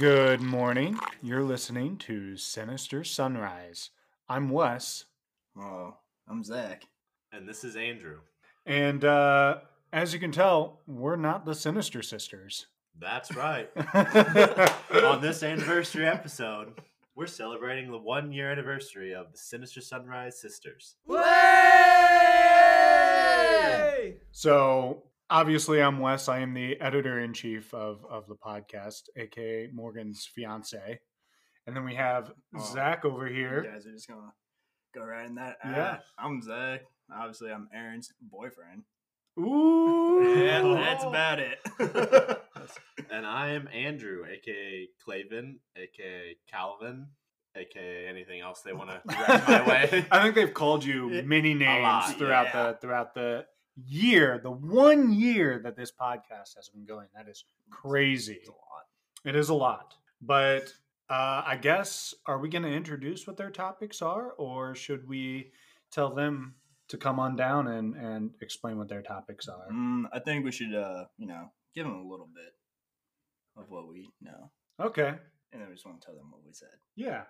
Good morning. You're listening to Sinister Sunrise. I'm Wes, Oh, I'm Zach. And this is Andrew. and uh, as you can tell, we're not the Sinister Sisters. That's right. On this anniversary episode, we're celebrating the one year anniversary of the Sinister Sunrise Sisters. So obviously, I'm Wes. I am the editor in chief of of the podcast, aka Morgan's fiance. And then we have Oh. Zach over You here. guys are just gonna go right in that. Yeah. Ah, I'm Zach. Obviously, I'm Erin's boyfriend. Ooh, Yeah, Oh. that's about it. and I am Andrew, aka Clavin, aka Calvin, aka anything else they want to direct my way. I think they've called you many names throughout yeah. the throughout the year, the one year that this podcast has been going. That is crazy. It's a lot. It is a lot. But uh, I guess are we going to introduce what their topics are, or should we tell them to come on down and and explain what their topics are? Mm, I think we should, uh, you know, give them a little bit of what we know, Okay. and then we just want to tell them what we said. Yeah,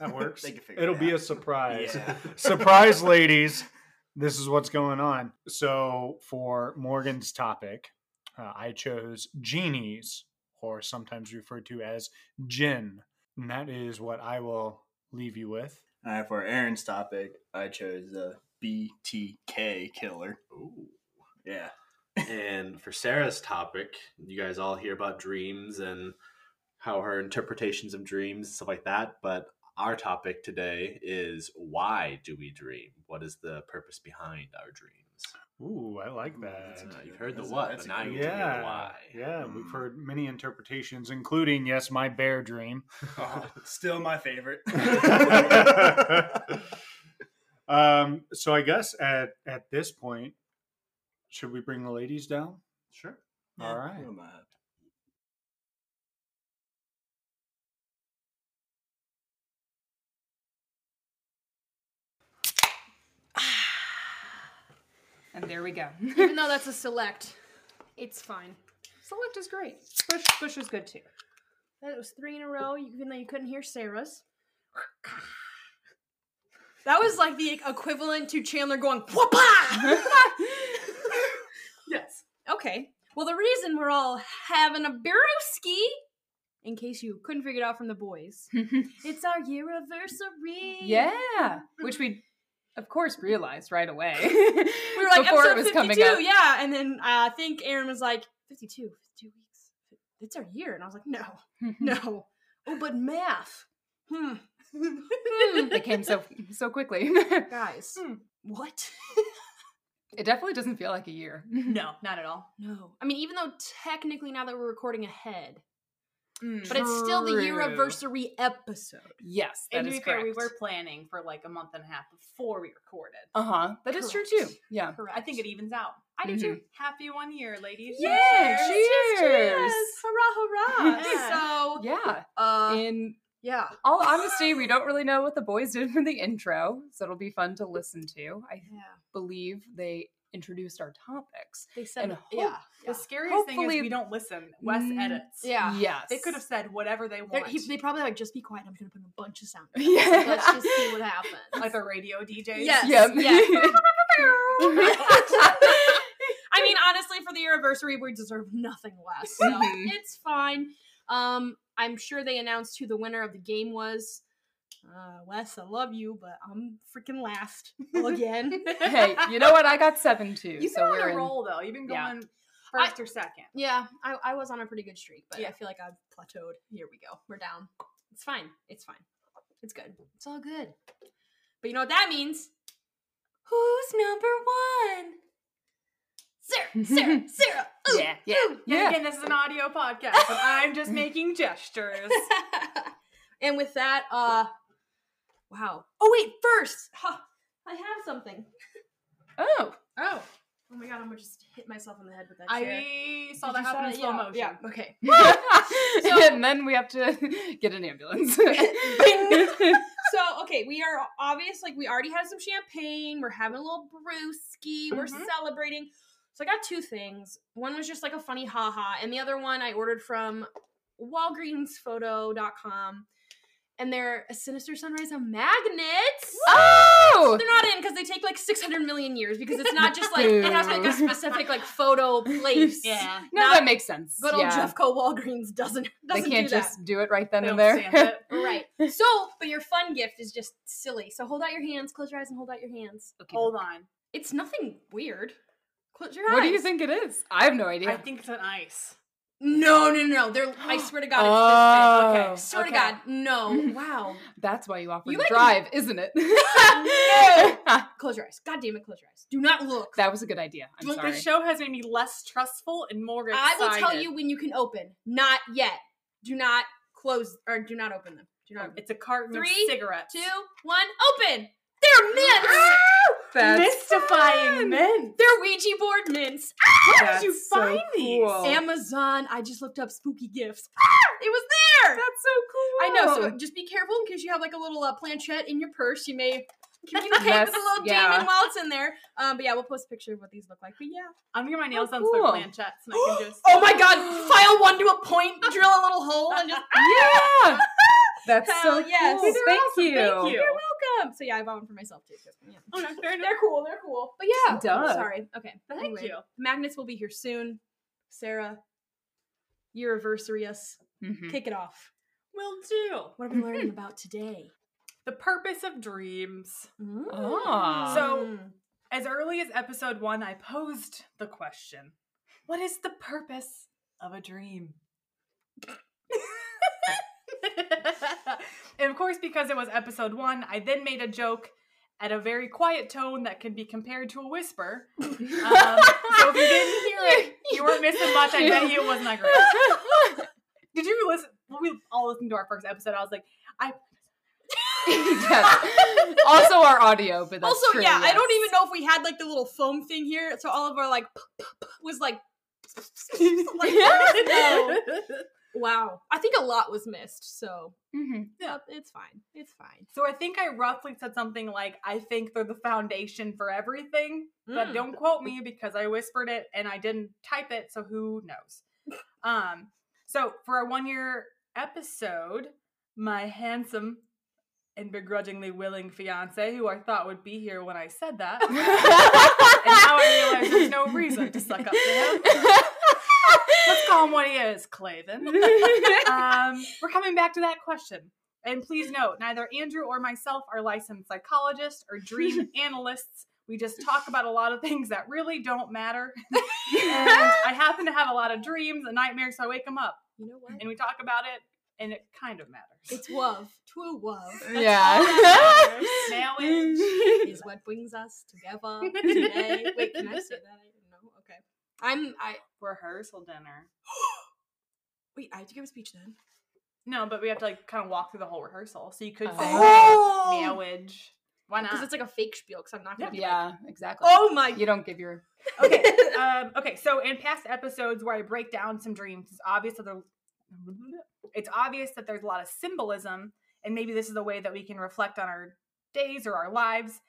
that works. They can figure It'll it be a surprise. Yeah. surprise, ladies. This is what's going on. So, for Morgan's topic, uh, I chose genies, or sometimes referred to as jinn. And that is what I will leave you with. All right, for Erin's topic, I chose the BTK killer. Ooh. Yeah. And for Sarah's topic, you guys all hear about dreams and how her interpretations of dreams and stuff like that. But our topic today is why do we dream? What is the purpose behind our dreams? Ooh, I like that. that's a good you've heard the That's what, that's but now you one. get to hear the Yeah, why. yeah, we've Mm. heard many interpretations, including yes, my bear dream. Oh, still my favorite. um, so I guess at at this point, should we bring the ladies down? Sure. All right. And there we go. Even though that's a select, it's fine. Select is great. Bush, Bush is good too. That was three in a row, even though you couldn't hear Sarah's. That was like the equivalent to Chandler going, Whoopah! Yes. okay. Well, the reason we're all having a brewski, in case you couldn't figure it out from the boys, it's our year anniversary. yeah. Which we, of course, realized right away. We were like, before it was 52, coming up. yeah. And then uh, I think Erin was like, 52, 52 weeks. It's our year. And I was like, no, no. Oh, but math. Hmm. it came so so quickly. Guys, Hmm. what? it definitely doesn't feel like a year. No, not at all. no. I mean, even though technically now that we're recording ahead, Mm. but it's still the year anniversary episode. Yes, that and is to be fair, we were planning for like a month and a half before we recorded. Uh huh. That is true too. Yeah. Correct. I think it evens out. I do Mhm. too. Happy one year, ladies. Yeah, Cheers! cheers. Hurrah, hurrah. Yeah. So, Yeah. uh, In yeah. all honesty, we don't really know what the boys did for the intro, so it'll be fun to listen to. I Yeah. believe they introduced our topics. They said, And hope- yeah. The scariest thing is we don't listen. Wes Mm, edits. Yeah. Yes. They could have said whatever they want. he- they probably like just be quiet. I'm gonna put a bunch of sound. Yeah. Let's just see what happens. like the radio DJs. Yes. Yep. Yeah. I mean, honestly, for the anniversary, we deserve nothing less. So Mhm. it's fine. Um, I'm sure they announced who the winner of the game was. Uh, Wes, I love you, but I'm freaking last again. hey, you know what? I got seven too. You've so been we're on a in. roll though. You've been Yeah. going first or second. Yeah, I, I was on a pretty good streak, but yeah. I feel like I've plateaued. Here we go. We're down. It's fine. It's fine. It's good. It's all good. But you know what that means? Who's number one? Sarah, Sarah, Sarah. Ooh, Yeah, yeah, ooh. And again, this is an audio podcast, and I'm just making gestures. and with that, uh, wow. Oh wait, first, ha, I have something. Oh, Oh, oh my god, I'm gonna just hit myself in the head with that chair. I saw Did that you happen in slow yeah, motion. Yeah. Okay. and then we have to get an ambulance. So okay, we are obvious. Like we already had some champagne. We're having a little brewski. We're Mhm. celebrating. So I got two things. One was just like a funny haha, and the other one I ordered from walgreensphoto.com and they're a sinister sunrise of magnets. Oh, They're not in because they take like 600 million years because it's not just like it has to like a specific like photo place. Yeah. no, not- that makes sense. Good old yeah. Jeffco Walgreens doesn't they doesn't can't do that. just do it right then They and there. Right. So, but your fun gift is just silly. So hold out your hands, close your eyes, and hold out your hands. Hold on. It's nothing weird. Close your eyes. what do you think it is? I have no idea. I think it's an ice. No, no, no. no. They're. I swear to God, it's Oh, this big. Okay. Swear okay. to oh. God, no. Wow. That's why you offer You to drive, isn't it? No. Close your eyes. God damn it, close your eyes. Do not look. that was a good idea. I'm sorry. This show has made me less trustful and more I will tell you when you can open. Not yet. Do not close or do not open them. Do not. Oh, open. It's a carton Three, of cigarettes. Two, one, open. They're mints. Ah! That's Mystifying fun. men. They're Ouija board mints. Where did you That's so find these? cool. Amazon. I just looked up spooky gifts. Ah, it was there. That's so cool. I know. So just be careful in case you have like a little uh, planchette in your purse. You may communicate Yes, with a little yeah. demon while it's in there. Um, but yeah, we'll post a picture of what these look like. But yeah. I'm gonna get my nails Oh, done so they're cool. planchettes and I can just. Oh my god! File one to a point, drill a little hole, and just yeah. That's Hell so yes. cool. Thank awesome. you. Thank you. You're welcome. So yeah, I bought one for myself too. Yeah. Oh no, fair enough. They're cool. They're cool. But yeah. Duh. Sorry. Okay. Thank Anyway, you. Magnets will be here soon. Sarah, your anniversary us. Mhm. Kick it off. Will do. What are we learning about today? The purpose of dreams. Ah. So-. As early as episode one, I posed the question What is the purpose of a dream? and of course, because it was episode one, I then made a joke at a very quiet tone that can be compared to a whisper. Um, so if you didn't hear it, you weren't missing much. I bet you it wasn't that great. Did you listen? When we all listened to our first episode, I was like, I. yes. Also our audio, but also, true, yeah, I don't even know if we had like the little foam thing here, so all of our like was like, like no. Wow. I think a lot was missed, so Mhm. yeah, it's fine. It's fine. So I think I roughly said something like, I think they're the foundation for everything. But Mm. don't quote me because I whispered it and I didn't type it, so who knows? Um, so for our one year episode, my handsome and begrudgingly willing fiance, who I thought would be here when I said that, and now I realize there's no reason to suck up to him. Let's call him what he is, Clavin. um, we're coming back to that question. And please note, neither Andrew or myself are licensed psychologists or dream analysts. We just talk about a lot of things that really don't matter. and I happen to have a lot of dreams and nightmares, so I wake them up You know what? and we talk about it, and it kind of matters. It's love. True love. yeah. Marriage. is what brings us together today. Wait, can I say that? I didn't know. Okay. I'm I Rehearsal dinner. wait, I have to give a speech then. No, but we have to like kind of walk through the whole rehearsal. So you could say Oh! marriage. Why not? Because it's like a fake spiel because I'm not gonna be yeah, like, exactly. Oh my You don't give your okay. Um, okay. So in past episodes where I break down some dreams, it's obvious that there, it's obvious that there's a lot of symbolism, and maybe this is a way that we can reflect on our days or our lives.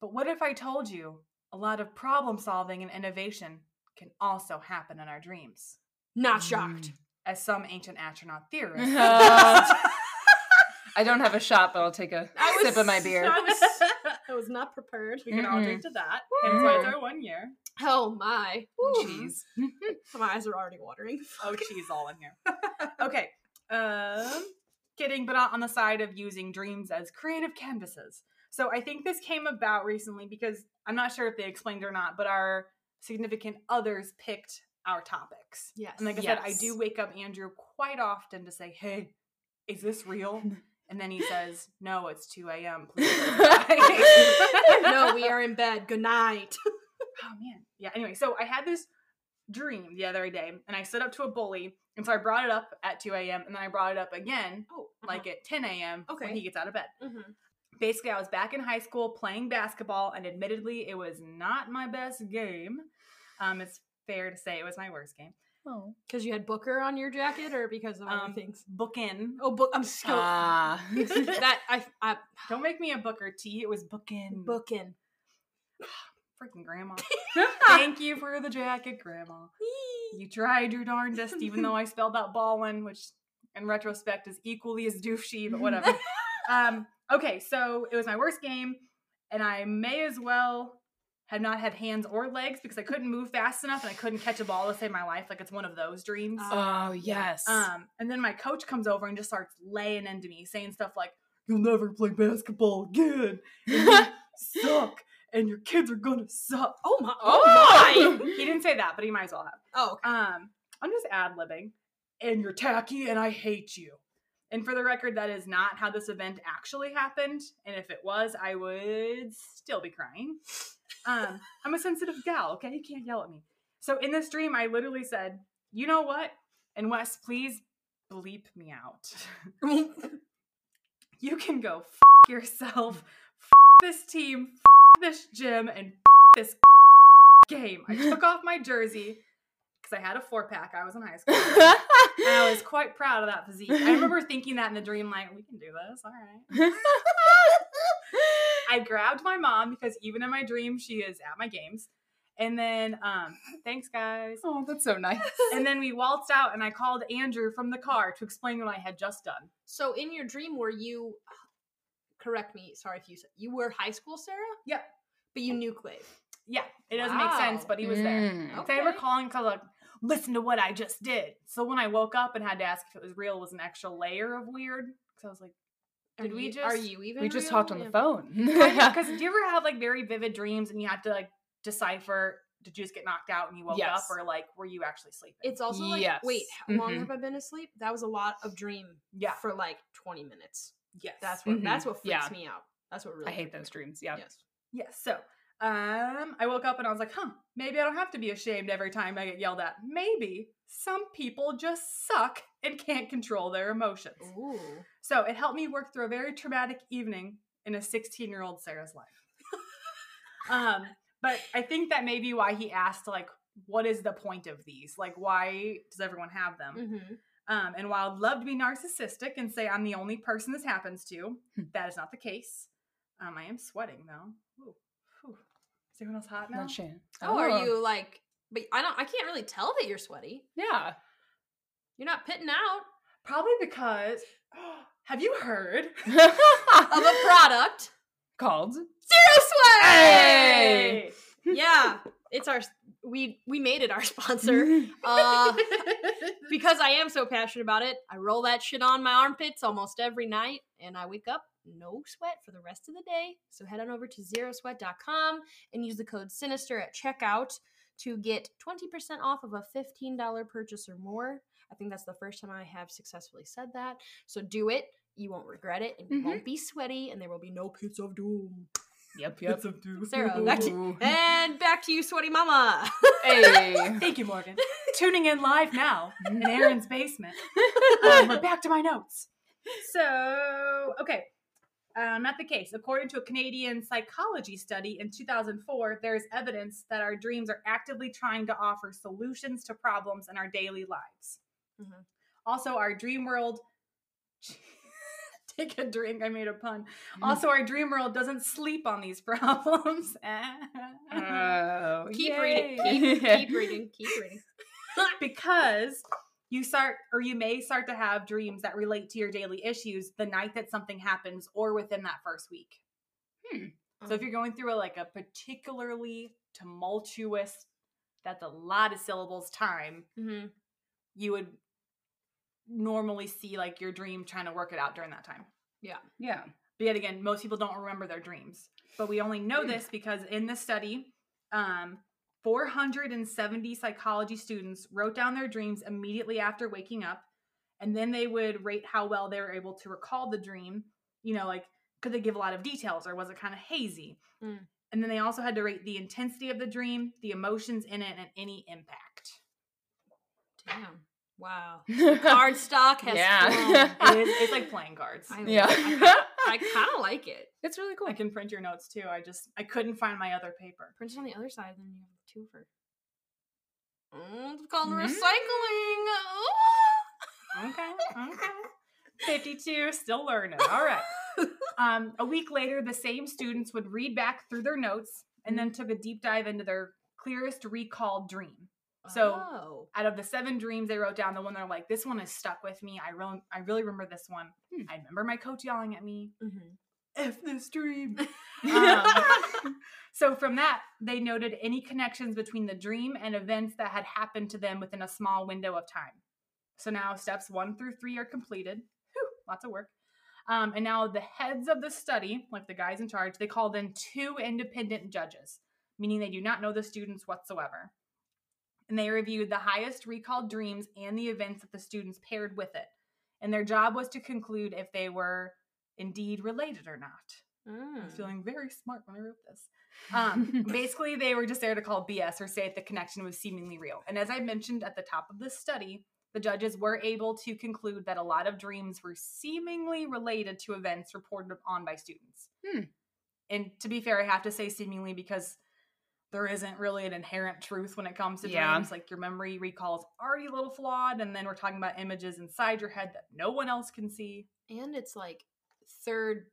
But what if I told you a lot of problem solving and innovation can also happen in our dreams, not shocked. as some ancient astronaut theorists? Uh, I don't have a shot, but I'll take a I was sip of my beer. I was I was not prepared. we can all Mhm. drink to that. Hence why it's our one year. Oh my. Woo. Jeez. My eyes are already watering. Oh, cheese all in here. Okay. Um, kidding, but not on the side of using dreams as creative canvases. So I think this came about recently because I'm not sure if they explained or not, but our significant others picked our topics. Yes. And like I said, I do wake up Andrew quite often to say, "Hey, is this real?" And then he says, "No, it's 2 a.m. Please." no, we are in bed. Good night. oh man yeah anyway so i had this dream the other day and i stood up to a bully and so i brought it up at 2 a.m and then i brought it up again Oh, like at 10 a.m Okay. when he gets out of bed Mhm. Basically i was back in high school playing basketball and admittedly it was not my best game um it's fair to say it was my worst game Oh. Because you had Booker on your jacket, or because of other um things? book in Oh, book. I'm so Ah. that I I don't make me a booker t it was book in booking. freaking grandma thank you for the jacket grandma you tried your darndest even though i spelled out ballin which in retrospect is equally as doofy, but whatever. um, okay, so it was my worst game, and I may as well have not had hands or legs because I couldn't move fast enough and I couldn't catch a ball to save my life. Like it's one of those dreams. Oh yes. Um, and then my coach comes over and just starts laying into me, saying stuff like, "You'll never play basketball again. And you suck, and your kids are gonna suck." Oh my! Oh. Oh my! He didn't say that, but he might as well have. Oh, okay. Um, I'm just ad libbing, and you're tacky, and I hate you. And for the record, that is not how this event actually happened. And if it was, I would still be crying. Um, I'm a sensitive gal, okay? You can't yell at me. So in this dream, I literally said, "You know what?" And Wes, please bleep me out. you can go f- yourself, f- this team, f- this gym, and f- this game. I took off my jersey because I had a four pack. I was in high school. And I was quite proud of that physique. I remember thinking that in the dream, like, we can do this. All right. I grabbed my mom because even in my dream, she is at my games. And then, um, thanks, guys. oh, that's so nice. And then we waltzed out, and I called Andrew from the car to explain what I had just done. So in your dream, were you? Correct me. Sorry if you said you were high school, Sarah. Yep. But you knew Clave. Yeah, it doesn't make sense, but he was there. Mm. So I remember Okay. calling because like, listen to what I just did. So when I woke up and had to ask if it was real, it was an extra layer of weird. Because I was like, Are Did we you- just- Are you even? We just real? talked on Yeah. the phone. because do you ever have like very vivid dreams and you have to like decipher did you just get knocked out and you woke Yes. up or like were you actually sleeping? It's also like, Yes. wait, how long Mhm. have I been asleep? That was a lot of dream yeah, for like 20 minutes. yes, That's what Mhm. that's what freaks Yeah. me out. That's what really I hate freaks me those out. dreams. Yeah. Yes. yes. So um, I woke up and I was like, huh, maybe I don't have to be ashamed every time I get yelled at. Maybe some people just suck and can't control their emotions. Ooh. So it helped me work through a very traumatic evening in a 16 year old Sarah's life. um, but I think that may be why he asked, like, what is the point of these? Like, why does everyone have them? Mm-hmm. Um, and while I'd love to be narcissistic and say I'm the only person this happens to, Hmm. that is not the case. Um, I am sweating though. Ooh. Is everyone else hot now? Not Shan. Oh, are you like? But I don't. I can't really tell that you're sweaty. Yeah. You're not pitting out Probably because. have you heard? of a product. Called. Zero sweat. Hey! Yeah, it's our. We we made it our sponsor. Uh, because I am so passionate about it, I roll that shit on my armpits almost every night, and I wake up no sweat for the rest of the day. So head on over to zerosweat.com and use the code Sinister at checkout to get 20% off of a $15 purchase or more. I think that's the first time I have successfully said that. So do it. You won't regret it, and you Mhm. won't be sweaty, and there will be no pits of doom. Yep. Yep. Sarah, back to and back to you, sweaty mama. Hey. Thank you, Morgan. Tuning in live now in Erin's basement. Um, but back to my notes. So, okay. Um, not the case. According to a Canadian psychology study in 2004, there's evidence that our dreams are actively trying to offer solutions to problems in our daily lives. Mhm. Also, our dream world. Take a drink. I made a pun. Also, our dream world doesn't sleep on these problems. Oh, keep yay. reading. Keep, keep reading. Keep reading. because you start or you may start to have dreams that relate to your daily issues the night that something happens or within that first week. So if you're going through a, like a particularly tumultuous, that's a lot of syllables time, hmm you would normally see like your dream trying to work it out during that time. Yeah. Yeah. But yet again, most people don't remember their dreams. But we only know this because in this study, um, 470 psychology students wrote down their dreams immediately after waking up. And then they would rate how well they were able to recall the dream. You know, like, could they give a lot of details or was it kind of hazy? Mm. And then they also had to rate the intensity of the dream, the emotions in it, and any impact. Damn. Wow. Card stock has Yeah. flown. It is, it's like playing cards. I, Yeah. I, kind of like it. it's really cool. I can print your notes too. I just I couldn't find my other paper. Print it on the other side, then you for. Mm, it's called Mm. recycling. Okay, okay. 52, still learning. All right. Um, a week later, the same students would read back through their notes and then took a deep dive into their clearest recalled dream. So oh. out of the seven dreams they wrote down, the one they're like, this one is stuck with me. I really, I really remember this one. Hmm. I remember my coach yelling at me, Mhm. "F this dream." Um, so from that, they noted any connections between the dream and events that had happened to them within a small window of time. So now steps one through three are completed. Whew, lots of work. Um, and now the heads of the study, like the guys in charge, they called in two independent judges, meaning they do not know the students whatsoever. And they reviewed the highest recalled dreams and the events that the students paired with it. And their job was to conclude if they were indeed related or not. I was Mm. feeling very smart when I wrote this. Um, basically, they were just there to call BS or say if the connection was seemingly real. And as I mentioned at the top of this study, the judges were able to conclude that a lot of dreams were seemingly related to events reported on by students. Hmm. And to be fair, I have to say seemingly because there isn't really an inherent truth when it comes to Yeah. dreams. Like your memory recall is already a little flawed, and then we're talking about images inside your head that no one else can see. And it's like third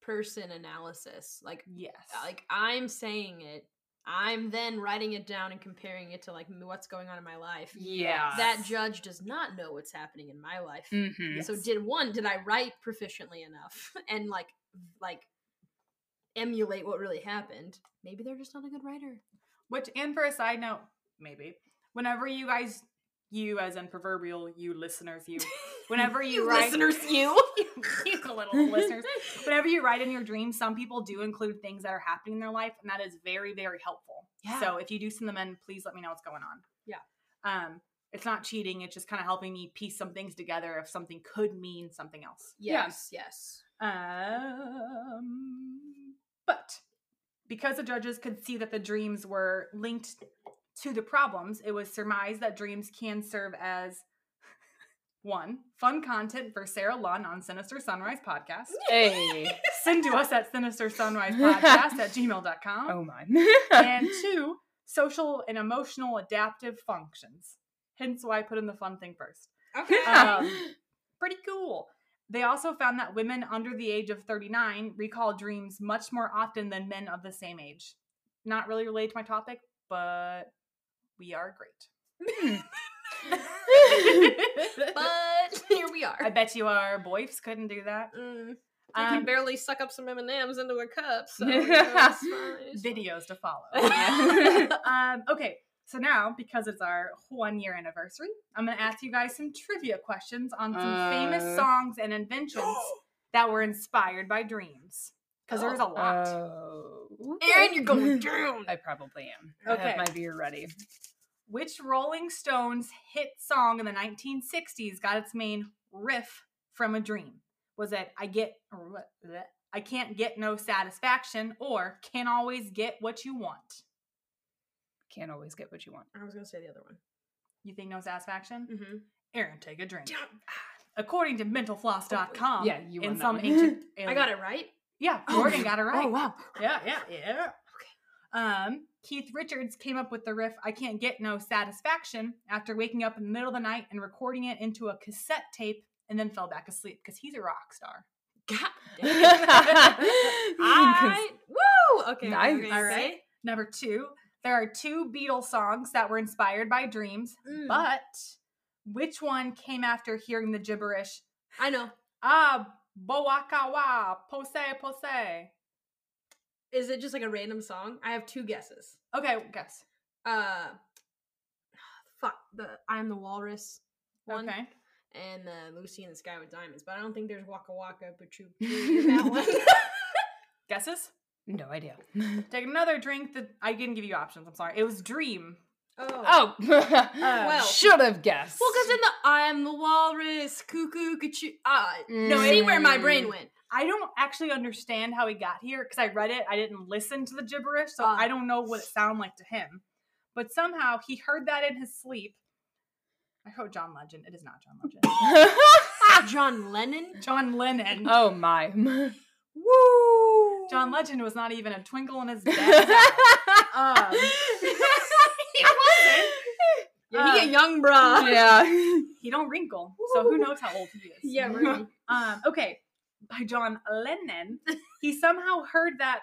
person analysis. Like Yes. like I'm saying it. I'm then writing it down and comparing it to like what's going on in my life. yeah. That judge does not know what's happening in my life. Mhm. So did one, did I write proficiently enough and like like emulate what really happened? Maybe they're just not a good writer. Which, and for a side note, maybe whenever you guys, you as in proverbial you listeners, you, whenever you, write, listeners, you. you little listeners, whenever you write in your dreams, some people do include things that are happening in their life, and that is very, very helpful. Yeah. So if you do send them in, please let me know what's going on. Yeah. Um, it's not cheating; it's just kind of helping me piece some things together if something could mean something else. yes, yes. Um, but because the judges could see that the dreams were linked to the problems, it was surmised that dreams can serve as one fun content for Sarah Lunn on Sinister Sunrise Podcast. Hey. Send to us at Sinister Sunrise Podcast at gmail.com. Oh my. And two, social and emotional adaptive functions. Hence why I put in the fun thing first Okay. Um, pretty cool. They also found that women under the age of 39 recall dreams much more often than men of the same age. Not really related to my topic, but we are great. but here we are. I bet you our boys couldn't do that. Mm, I can Um, barely suck up some M and M's into a cup. So you know, it's fine, videos to follow. Um, okay, so now because it's our one year anniversary, I'm going to ask you guys some trivia questions on some famous Uh. songs and inventions that were inspired by dreams. Because there's a lot. Oh. Erin, you're going down. I probably am. I Okay. have my beer ready. Which Rolling Stones hit song in the 1960s got its main riff from a dream? Was it I get or what- I can't get no satisfaction or can always get what you want? Can't always get what you want. I was gonna say the other one. You think no satisfaction? Mm-hmm. Erin, take a drink. According to mentalfloss.com, Yeah, you in won that some one. ancient I got it right. Yeah, Morgan got it right. Oh wow. Yeah, yeah, yeah. Okay. Um, Keith Richards came up with the riff I can't get no satisfaction after waking up in the middle of the night and recording it into a cassette tape and then fell back asleep because he's a rock star. God damn. I woo. Okay. Nice. All right. Number two, there are two Beatles songs that were inspired by dreams, Mm, but which one came after hearing the gibberish? I know. Ah, boakawa, pose, pose. Is it just like a random song? I have two guesses. Okay, guess. Uh, fuck the I am the Walrus one, Okay. and uh, Lucy in the Sky with Diamonds. But I don't think there's Waka Waka Pachu in that one. Guesses? No idea. Take another drink. That I didn't give you options. I'm sorry. It was Dream. oh. Oh, well. should have guessed. Well, because in the I am the walrus, cuckoo, cuckoo. Ah, No, see where my Mm. brain went. I don't actually understand how he got here because I read it. I didn't listen to the gibberish, so Ah. I don't know what it sounded like to him. But somehow he heard that in his sleep. I wrote John Legend. It is not John Legend. John Lennon. John Lennon. oh my. Woo! John Legend was not even a twinkle in his dad's eye. Um, he wasn't. Yeah, he Uh, a young bruh. yeah. he don't wrinkle, so who knows how old he is? Yeah, right. Um, okay, by John Lennon, he somehow heard that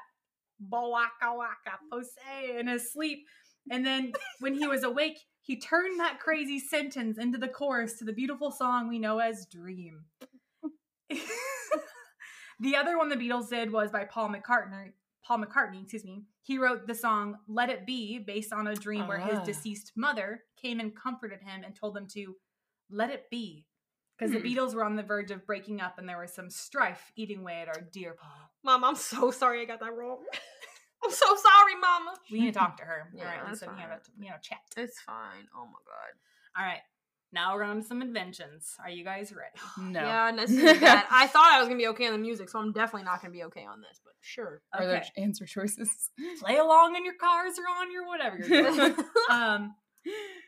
waka waka pose in his sleep, and then when he was awake, he turned that crazy sentence into the chorus to the beautiful song we know as Dream. the other one the Beatles did was by Paul McCartney. Paul McCartney, excuse me. He wrote the song Let It Be based on a dream where his Ah. deceased mother came and comforted him and told him to let it be. Because Hmm. the Beatles were on the verge of breaking up and there was some strife eating away at our dear Paul. Mom, I'm so sorry I got that wrong. I'm so sorry, Mama. We need to talk to her. Yeah, All right, that's Lisa, we have a fine. you know chat. It's fine. Oh my god. All right. Now we're on to some inventions. Are you guys ready? No. Yeah, and this is bad. I thought I was gonna be okay on the music, so I'm definitely not gonna be okay on this. But sure. Are there answer choices? Play along in your cars or on your whatever you're doing. um,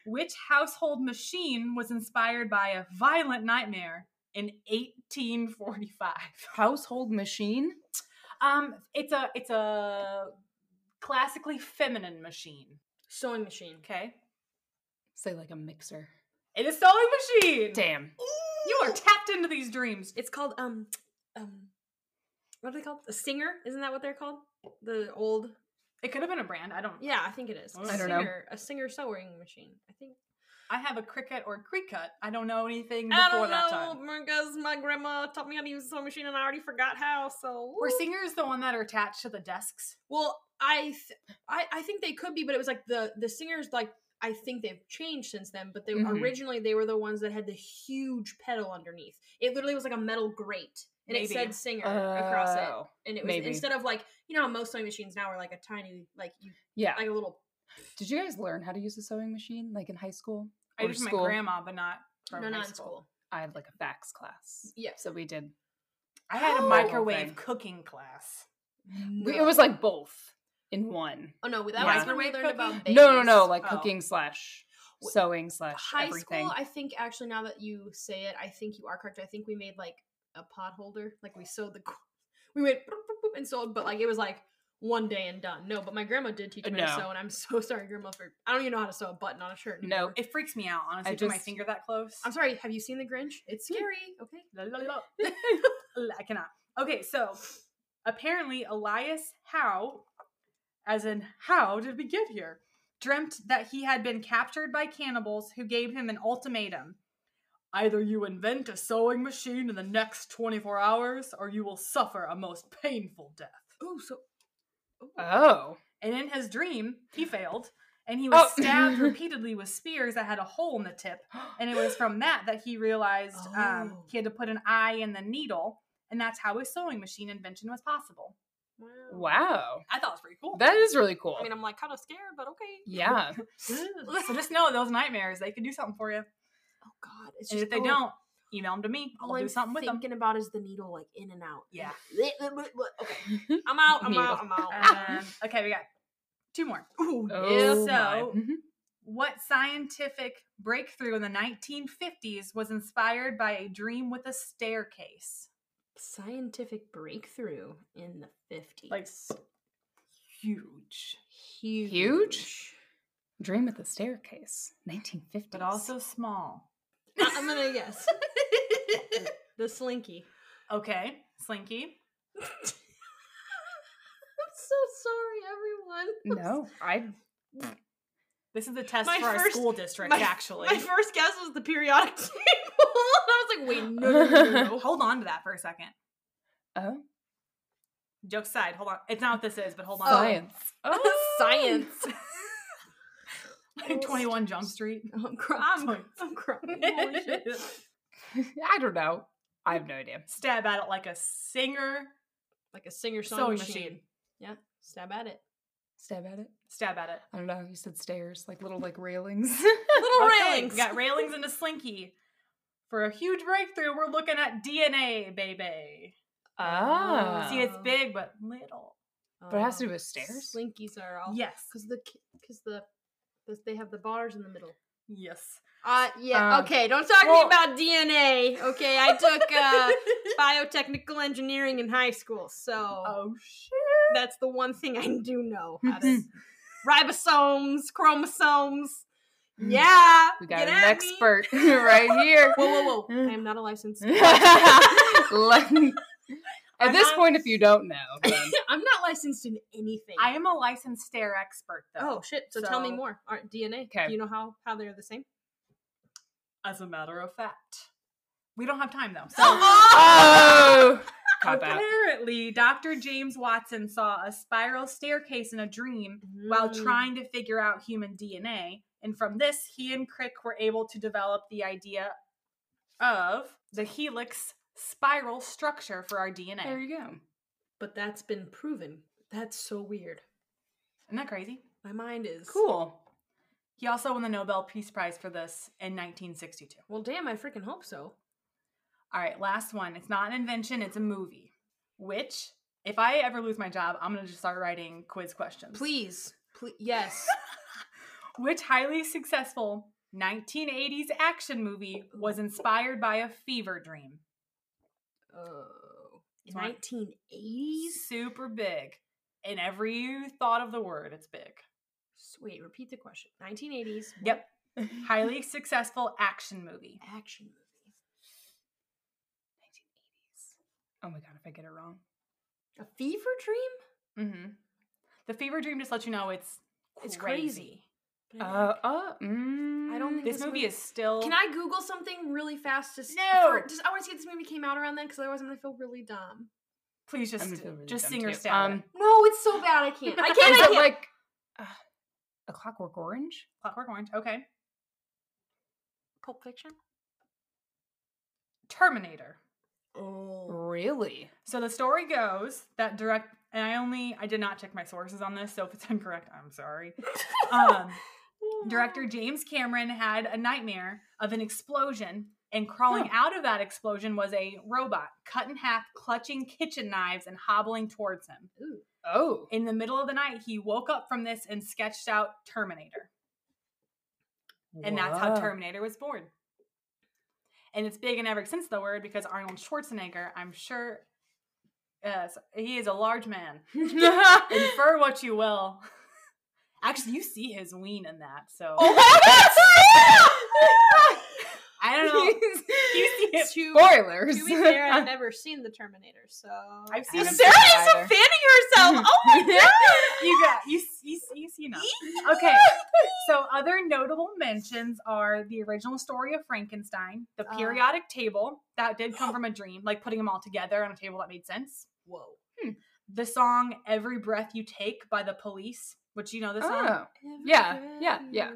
which household machine was inspired by a violent nightmare in 1845? Household machine? Um, it's a it's a classically feminine machine. Sewing machine. Okay, Say like a mixer. it is sewing machine. Damn. You are tapped into these dreams. It's called um um what are they called? A singer? Isn't that what they're called? The old It could have been a brand. I don't. Yeah, I think it is. I don't know. A singer sewing machine. I think. I have a cricket or Cricut. I don't know anything I don't that know time. because my grandma taught me how to use a sewing machine and I already forgot how. So Were singers the one that are attached to the desks? Well, I, th- I I think they could be, but it was like the the singers like I think they've changed since then. But they Mhm. originally they were the ones that had the huge pedal underneath. It literally was like a metal grate, and Maybe. it said singer across it. Oh. And it was maybe. instead of like you know how most sewing machines now are like a tiny like you Yeah. like a little Did you guys learn how to use a sewing machine like in high school? I Or used my grandma, but not from no high not school. school. I had like a FACS class. Yeah. So we did. I had a Oh. microwave Thing. cooking class. we- It was like both in one. oh no, that Yeah. was when we Microwave learned about cooking? No, no, no. Like Oh. cooking slash sewing slash high everything. school. I think actually now that you say it, I think you are correct. I think we made like a pot holder, like we sewed the we went boop, boop, boop, and sold, but like it was like one day and done. No, but my grandma did teach me No. to sew, and I'm so sorry, grandma. For I don't even know how to sew a button on a shirt. No. It freaks me out, honestly, I to my finger that close. I'm sorry. Have you seen the Grinch? It's hmm. scary. Okay. La, la, la. I cannot. Okay, so apparently Elias Howe, as in how did we get here, dreamt that he had been captured by cannibals who gave him an ultimatum. Either you invent a sewing machine in the next 24 hours, or you will suffer a most painful death. Oh, so oh. And in his dream, he failed, and he was Oh. stabbed repeatedly with spears that had a hole in the tip. And it was from that that he realized um, Oh. he had to put an eye in the needle, and that's how his sewing machine invention was possible. wow. Wow. I thought it was pretty cool. That is really cool. I mean, I'm like kind of scared, but okay. yeah. so just know those nightmares, they could do something for you. Oh God, it's And just if they oh, don't, email them to me. I'll do I'm something with them. thinking about is the needle like in and out. Yeah. okay, I'm out. I'm Needle. out. I'm out. And then- okay, we got two more. Ooh, Oh, So- my. Mhm. What scientific breakthrough in the 1950s was inspired by a dream with a staircase? scientific breakthrough in the 50s. Like, Huge. huge. Huge? Dream with the staircase. 1950s. But also small. I- I'm gonna guess. the slinky. Okay, Slinky. I'm so sorry, everyone. No, I. This is a test My for our school district, my, actually. My first guess was the periodic table. I was like, wait, no, no, no, no, no. Hold on to that for a second. Oh, Joke aside, hold on. It's not what this is, but hold on. science. Oh. Science. Like 21 Jump Street. I'm, cry- I'm, I'm crying. I don't know. I have no idea. Stab at it like a singer. Like a singer Sewing sewing machine. machine. Yeah, stab at it. Stab at it. Stab at it. I don't know. You said stairs, like little like railings. Little Okay, railings. We got railings and a slinky. For a huge breakthrough, we're looking at DNA, baby. ah. See, it's Oh. big but little. But it has to Oh, do with stairs? Slinkies are all Yes. because the because the, the they have the bars in the middle. Yes. Uh yeah. Uh, okay, don't talk well- to me about DNA. Okay, I took uh, biotechnical engineering in high school, so Oh shit. that's the one thing I do know. How to ribosomes, chromosomes. Yeah, we got an at me. expert right here. Whoa, whoa, whoa! I am not a licensed. Let me. At I'm this not- point, if you don't know, then I'm not licensed in anything. I am a licensed stair expert, though. Oh shit! So, tell me So- more. All right, DNA. Okay. Do you know how how they're the same? As a matter of fact, we don't have time though. So oh, apparently, Dr. James Watson saw a spiral staircase in a dream while Mm. trying to figure out human DNA. And from this, he and Crick were able to develop the idea of the helix spiral structure for our DNA. There you go. But that's been proven. That's so weird. Isn't that crazy? My mind is Cool. He also won the Nobel Peace Prize for this in 1962. Well, damn, I freaking hope so. All right, last one. It's not an invention, it's a movie. Which, if I ever lose my job, I'm going to just start writing quiz questions. Please, please, yes. Which highly successful 1980s action movie was inspired by a fever dream? Oh, 1980s. Super big. In every thought of the word, it's big. Sweet. repeat the question. 1980s. Yep. Highly successful action movie. Action movie. 1980s. Oh my god, if I get it wrong. A fever dream? Mm-hmm. The fever dream just lets you know it's It's crazy. Crazy. But I- Uh, uh, mm, I don't think This This movie movie- is still. Can I Google something really fast? To s- No! for- just, I want to see if this movie came out around then, because otherwise I'm gonna feel really dumb. Please just really just sing or too. Um. No, it's so bad. I can't. I can't. Is I can't. like uh, a Clockwork Orange? Clockwork Orange. Okay. Pulp Fiction. Terminator. Oh. Really? So the story goes that direct, and I only I did not check my sources on this, so if it's incorrect, I'm sorry. Um, director James Cameron had a nightmare of an explosion, and crawling out of that explosion was a robot cut in half, clutching kitchen knives and hobbling towards him. Ooh. Oh. In the middle of the night, he woke up from this and sketched out Terminator. And that's how Terminator was born. And it's big and ever since the word because Arnold Schwarzenegger, I'm sure, uh, he is a large man. Infer what you will. Actually, you see his ween in that, so I don't know. You see it. to, Spoilers. to be fair, I've never seen the Terminator, so I've seen I'm him. Sarah too. is so fanning herself. Oh my god! You got you you, you see enough. Okay, so other notable mentions are the original story of Frankenstein, the Ah. periodic table that did come from a dream, like putting them all together on a table that made sense. Whoa. The song "Every Breath You Take" by the Police, which you know the song. Oh. Yeah, yeah, yeah.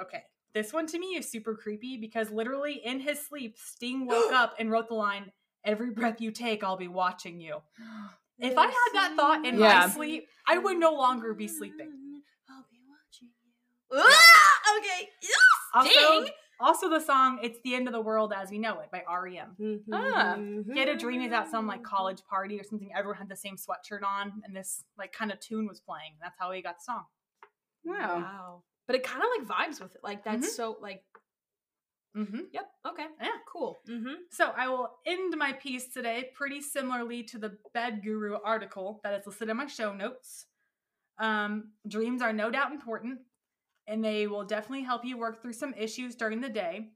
Okay, this one to me is super creepy because literally in his sleep, Sting woke up and wrote the line, "Every breath you take, I'll be watching you." If I had that thought in Yeah. my sleep, I would no longer be sleeping. I'll be watching you. Ah, okay. Also, Sting. Also the song "It's the End of the World as We Know It" by REM. Ah. He had a dream he was at some like college party or something. Everyone had the same sweatshirt on, and this like kind of tune was playing. That's how he got the song. Wow. Wow. But it kind of like vibes with it. Like that's Mhm. so like. Mm-hmm. Yep. Okay. Yeah. Cool. Mm-hmm. So I will end my piece today pretty similarly to the Bed Guru article that is listed in my show notes. Um, dreams are no doubt important, and they will definitely help you work through some issues during the day.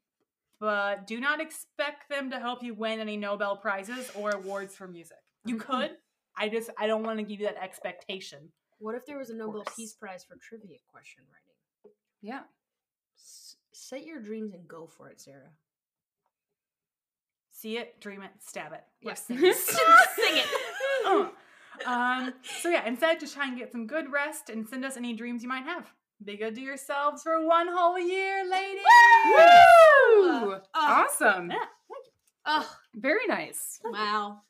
But do not expect them to help you win any Nobel prizes or awards for music. You Mhm. could. I just I don't want to give you that expectation. What if there was a Nobel. Peace Prize for trivia question writing? Yeah. S- set your dreams and go for it, Sarah. See it, dream it, stab it. Yes. Yeah. sing it. Sing it. Uh, um, so yeah, instead, just try and get some good rest and send us any dreams you might have. Be good to yourselves for one whole year, ladies. Woo! Uh, awesome. yeah. Oh, Very nice. wow.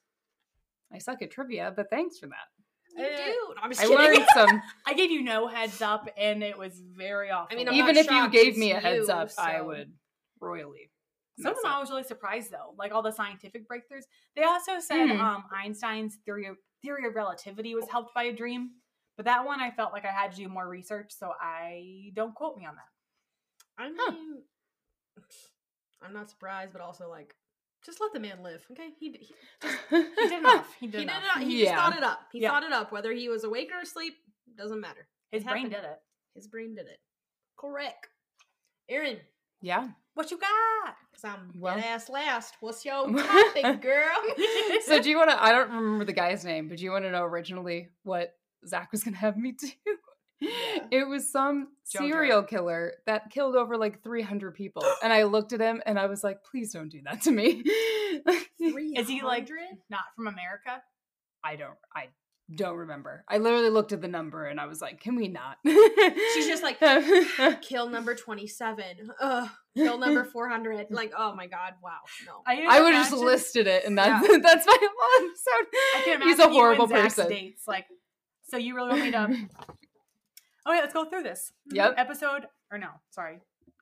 I suck at trivia, but thanks for that. You Uh, do. I'm just I kidding. learned some. I gave you no heads up, and it was very awful. I mean, I'm Even not if you gave me a heads you, up, I would royally. some of them I was really surprised though, like all the scientific breakthroughs. They also said Hmm. um, Einstein's theory of theory of relativity was helped by a dream, but that one I felt like I had to do more research, so I don't quote me on that. I mean, Huh. I'm not surprised, but also like, just let the man live. Okay, he he, He did enough. He he did did enough. He just thought it up. He Yeah. thought it up. Whether he was awake or asleep doesn't matter. His It brain happened. did it. His brain did it. Correct. Erin, Yeah. What you got? Cause I'm Well- ass last. What's your topic, girl? so do you want to? I don't remember the guy's name, but do you want to know originally what Zach was to have me do? It was some serial killer that killed over like 300 people. And I looked at him and I was like, please don't do that to me. Is he like 300? not from America? I don't, I don't remember. I literally looked at the number and I was like, can we not? She's just like, ah, kill number 27. Ugh. Kill number 400. Like, oh my god, wow. No. I I would have just listed it and that's, that's my whole episode. I can imagine He's a horrible person. Dates. Like, so you really want me to? Okay, let's go through this. Yep. Episode or no? Sorry,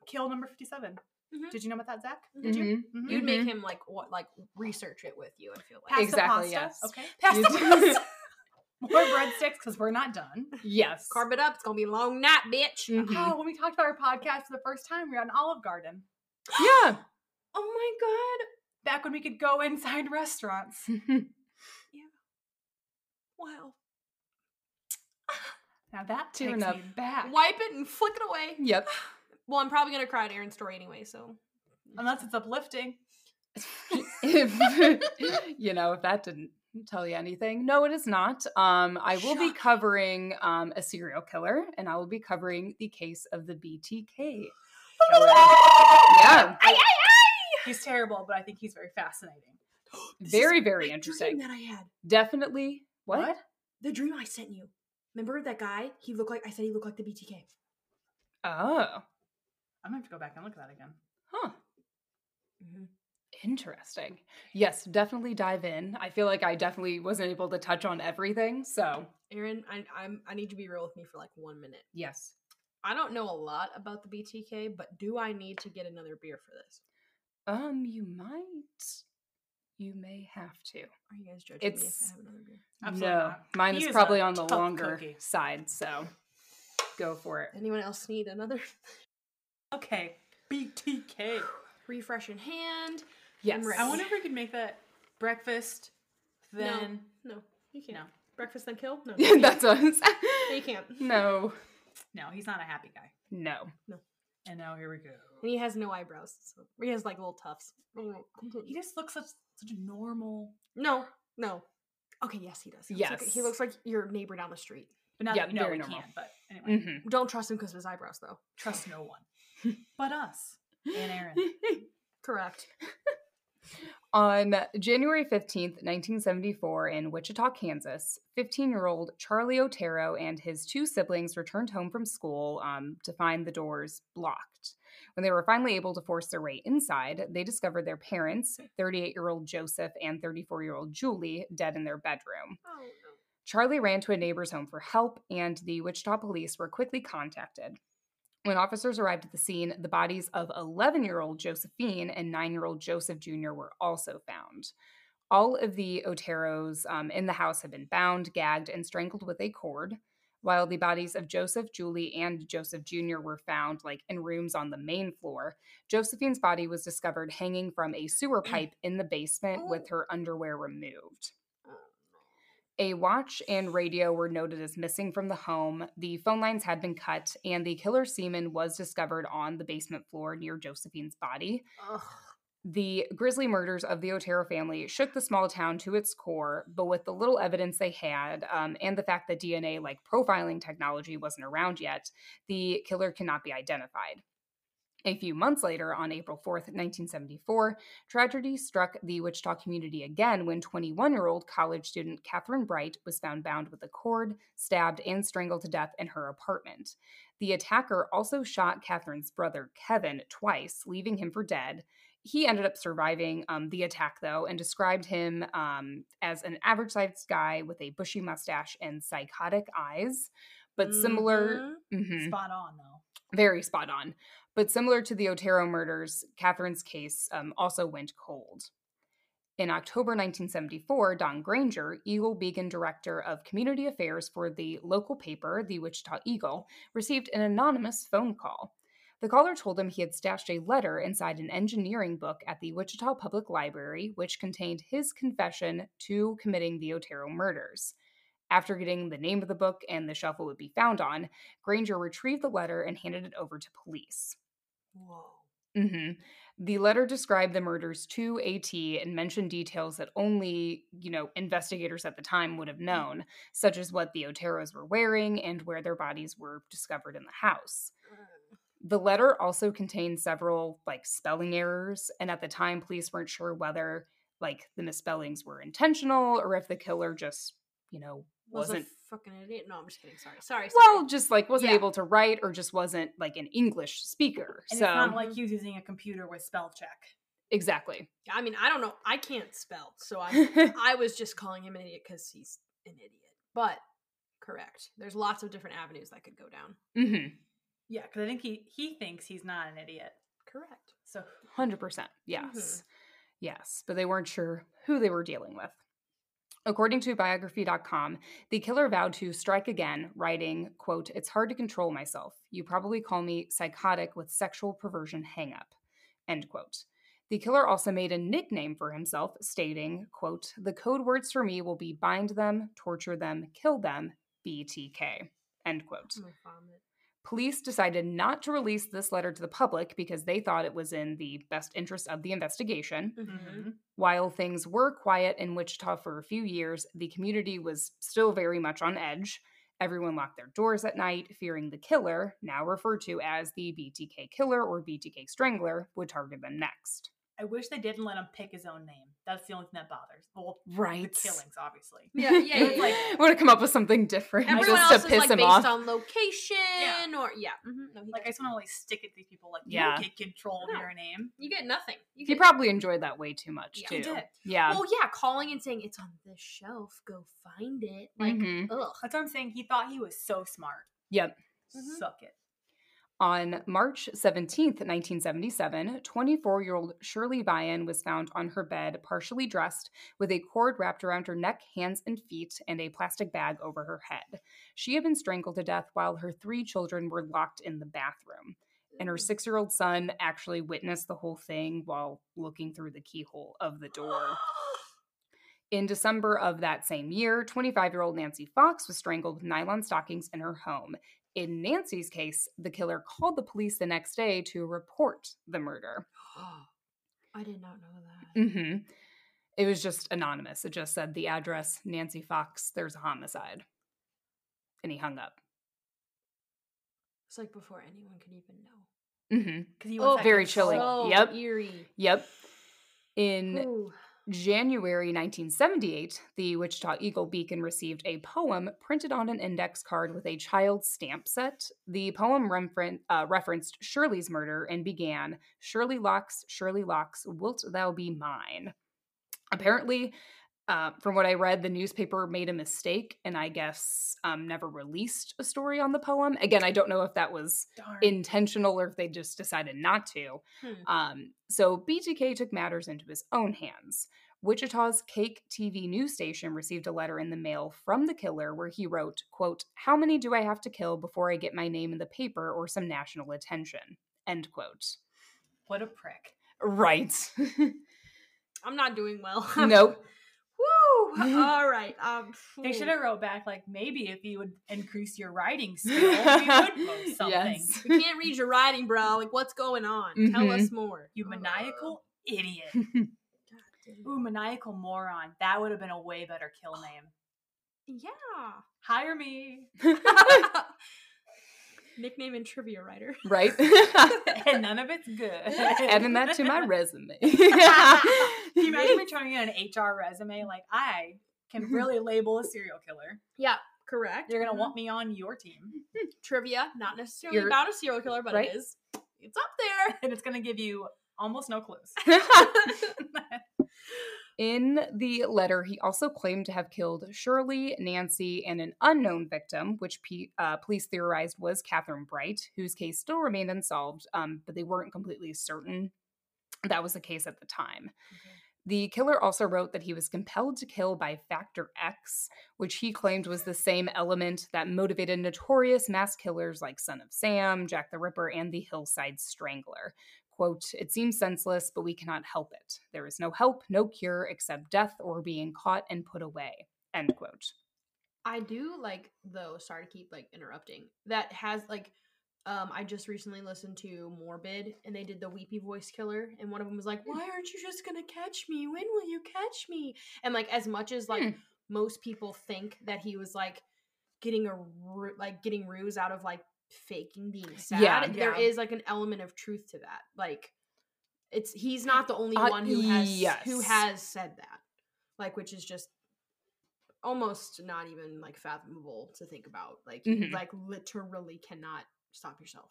kill number fifty-seven. Mhm. Did you know about that, Zach? Did you? Mhm. Mhm. You'd make Mhm. him like what like research it with you, I feel like. Pasta Exactly, pasta. yes. Okay. You- Pasta pasta. More breadsticks because we're not done. Yes. Carb it up, it's gonna be a long night, bitch. Mhm. Oh, when we talked about our podcast for the first time, we were at an Olive Garden. Yeah. Oh my god. Back when we could go inside restaurants. god. Wow. Now that takes me back. Wipe it and flick it away. yep. Well, I'm probably gonna cry at Erin's story anyway, so Unless it's uplifting. if you know if that didn't tell you anything no it is not um i will be covering um a serial killer and i will be covering the case of the btk killer yeah He's terrible, but I think he's very fascinating. Very very interesting Dream that I had. definitely what, The dream I sent you. Remember that guy? He looked like I said he looked like the BTK. oh I'm gonna have to go back and look at that again. huh Mm-hmm. interesting yes definitely dive in i feel like i definitely wasn't able to touch on everything so Erin, I, I'm I need you to be real with me for like one minute. yes I don't know a lot about the BTK, but do I need to get another beer for this? um you might you may have to Are you guys judging me if It's- I have another beer? Absolutely no, not. mine He is is probably on the longer cookie. side, so go for it. Anyone else need another Okay, BTK. refresh in hand? Yes. I wonder if we could make that breakfast. Then No, you can't. No. Breakfast then kill? No, you that's us. can't. No, you can't. no, no, he's not a happy guy. No. No. And now here we go. And he has no eyebrows. So he has like little tufts. He just looks such such a normal. No, no. Okay, yes, he does. He looks like- Yes. he looks like your neighbor down the street. But now Yeah, that you know very we normal. can't. But anyway, hmm Don't trust him because of his eyebrows, though. trust no one but us and Erin. Correct. On January 15th, 1974, in Wichita, Kansas, 15 year old Charlie Otero and his two siblings returned home from school um, to find the doors blocked. When they were finally able to force their way inside, they discovered their parents, 38 year old Joseph and 34 year old Julie, dead in their bedroom. Oh, Charlie ran to a neighbor's home for help, and the Wichita police were quickly contacted. When officers arrived at the scene, the bodies of 11 year old Josephine and 9 year old Joseph Jr. were also found. All of the Oteros um, in the house had been bound, gagged, and strangled with a cord, while the bodies of Joseph, Julie, and Joseph Jr. were found like in rooms on the main floor. Josephine's body was discovered hanging from a sewer pipe in the basement with oh. her underwear removed. Oh, a watch and radio were noted as missing from the home. The phone lines had been cut, and the killer semen was discovered on the basement floor near Josephine's body. Ugh. The grisly murders of the Otero family shook the small town to its core, but with the little evidence they had, um, and the fact that DNA like profiling technology wasn't around yet, the killer cannot be identified. A few months later, on April 4th, 1974, tragedy struck the Wichita community again when 21 year old college student Kathryn Bright was found bound with a cord, stabbed, and strangled to death in her apartment. The attacker also shot Kathryn's brother, Kevin, twice, leaving him for dead. He ended up surviving um, the attack, though, and described him um, as an average sized guy with a bushy mustache and psychotic eyes, but similar. Mhm. Mhm Spot on though. very spot on. But similar to the Otero murders, Kathryn's case um, also went cold. In October 1974, Don Granger, Eagle Beacon Director of Community Affairs for the local paper, the Wichita Eagle, received an anonymous phone call. The caller told him he had stashed a letter inside an engineering book at the Wichita Public Library, which contained his confession to committing the Otero murders. After getting the name of the book and the shelf it would be found on, Granger retrieved the letter and handed it over to police. Whoa. hmm The letter described the murders to AT and mentioned details that only, you know, investigators at the time would have known, such as what the Oteros were wearing and where their bodies were discovered in the house. The letter also contained several like spelling errors, and at the time, police weren't sure whether like the misspellings were intentional or if the killer just, you know, Was wasn't a fucking idiot. No, I'm just kidding. Sorry. Sorry. sorry. well, just like wasn't Yeah. able to write or just wasn't like an English speaker. And so it's not like he was using a computer with spell check. exactly. I mean, I don't know. I can't spell, so I I was just calling him an idiot because he's an idiot. But correct. There's lots of different avenues that could go down. hmm Yeah, because I think he he thinks he's not an idiot. Correct. So Hundred percent. Yes. Mm-hmm. Yes. But they weren't sure who they were dealing with. According to biography.com, the killer vowed to strike again, writing, quote, It's hard to control myself. You probably call me psychotic with sexual perversion hangup. End quote. The killer also made a nickname for himself, stating, quote, The code words for me will be bind them, torture them, kill them, BTK. End quote. I'm gonna vomit. Police decided not to release this letter to the public because they thought it was in the best interest of the investigation. Mhm. While things were quiet in Wichita for a few years, the community was still very much on edge. Everyone locked their doors at night, fearing the killer, now referred to as the BTK killer or BTK strangler, would target them next. I wish they didn't let him pick his own name. That's the only thing that bothers. Well, Right. the killings, obviously. Yeah, yeah, yeah. It's like- yeah. want to come up with something different Everyone just else to is piss like him based off. on location yeah. or yeah. mhm, No, he Like I does. just want to like stick at these people. Like Yeah. you don't get control of your name. you get nothing. You he get probably enjoyed that way too much Yeah. too. He did. Yeah. Well, yeah, calling and saying it's on this shelf. Go find it. Like, Mhm. ugh. That's what I'm saying. He thought he was so smart. Yep. Mhm. Suck it. On March 17, 1977, 24 year old Shirley Vian was found on her bed, partially dressed, with a cord wrapped around her neck, hands, and feet, and a plastic bag over her head. She had been strangled to death while her three children were locked in the bathroom. And her six year old son actually witnessed the whole thing while looking through the keyhole of the door. In December of that same year, 25 year old Nancy Fox was strangled with nylon stockings in her home. In Nancy's case, the killer called the police the next day to report the murder. I did not know that. Mm-hmm. It was just anonymous. It just said the address, Nancy Fox, there's a homicide. And he hung up. It's like before anyone could even know. Mm-hmm. Because he Oh, very chilling. So Yep. eerie. Yep. In Ooh. January 1978, the Wichita Eagle Beacon received a poem printed on an index card with a child's stamp set. The poem referen- uh, referenced Shirley's murder and began, Shirley Locks, Shirley Locks, wilt thou be mine? Apparently, uh, from what I read, the newspaper made a mistake and I guess um, never released a story on the poem. Again, I don't know if that was Darn. intentional or if they just decided not to. Hmm. Um, so BTK took matters into his own hands. Wichita's KAKE TV news station received a letter in the mail from the killer where he wrote, quote, How many do I have to kill before I get my name in the paper or some national attention? End quote. what a prick. Right. I'm not doing well. nope. All right. Um, They should have wrote back like maybe if you would increase your writing skill, we would post something. Yes. We can't read your writing, bro. Like, what's going on? Tell Mhm. us more. You maniacal idiot. Ooh, maniacal moron. That would have been a way better kill name. Yeah. Hire me. Nickname and trivia writer. right. and none of it's good. Adding that to my resume. Can you imagine me turning in an HR resume? Like, I can really label a serial killer. Yeah, correct. You're gonna Mhm. want me on your team, trivia, not necessarily You're- about a serial killer, but right. it is. It's up there. and it's gonna give you almost no clues. In the letter, he also claimed to have killed Shirley, Nancy, and an unknown victim, which uh, police theorized was Kathryn Bright, whose case still remained unsolved, um, but they weren't completely certain that was the case at the time. The killer also wrote that he was compelled to kill by Factor X, which he claimed was the same element that motivated notorious mass killers like Son of Sam, Jack the Ripper, and the Hillside Strangler. Quote, it seems senseless, but we cannot help it. There is no help, no cure, except death or being caught and put away. End quote. I do like though. Sorry to keep like interrupting. That has like um, I just recently listened to Morbid, and they did the weepy voice killer, and one of them was like, "Why aren't you just gonna catch me? When will you catch me?" And like, as much as like Hmm. most people think that he was like getting a like getting ruse out of like faking being sad, Yeah. there Yeah. is like an element of truth to that. Like, it's he's not the only Uh, one who has who has said that, like, which is just almost not even like fathomable to think about. Like, you Mhm. like literally cannot stop yourself.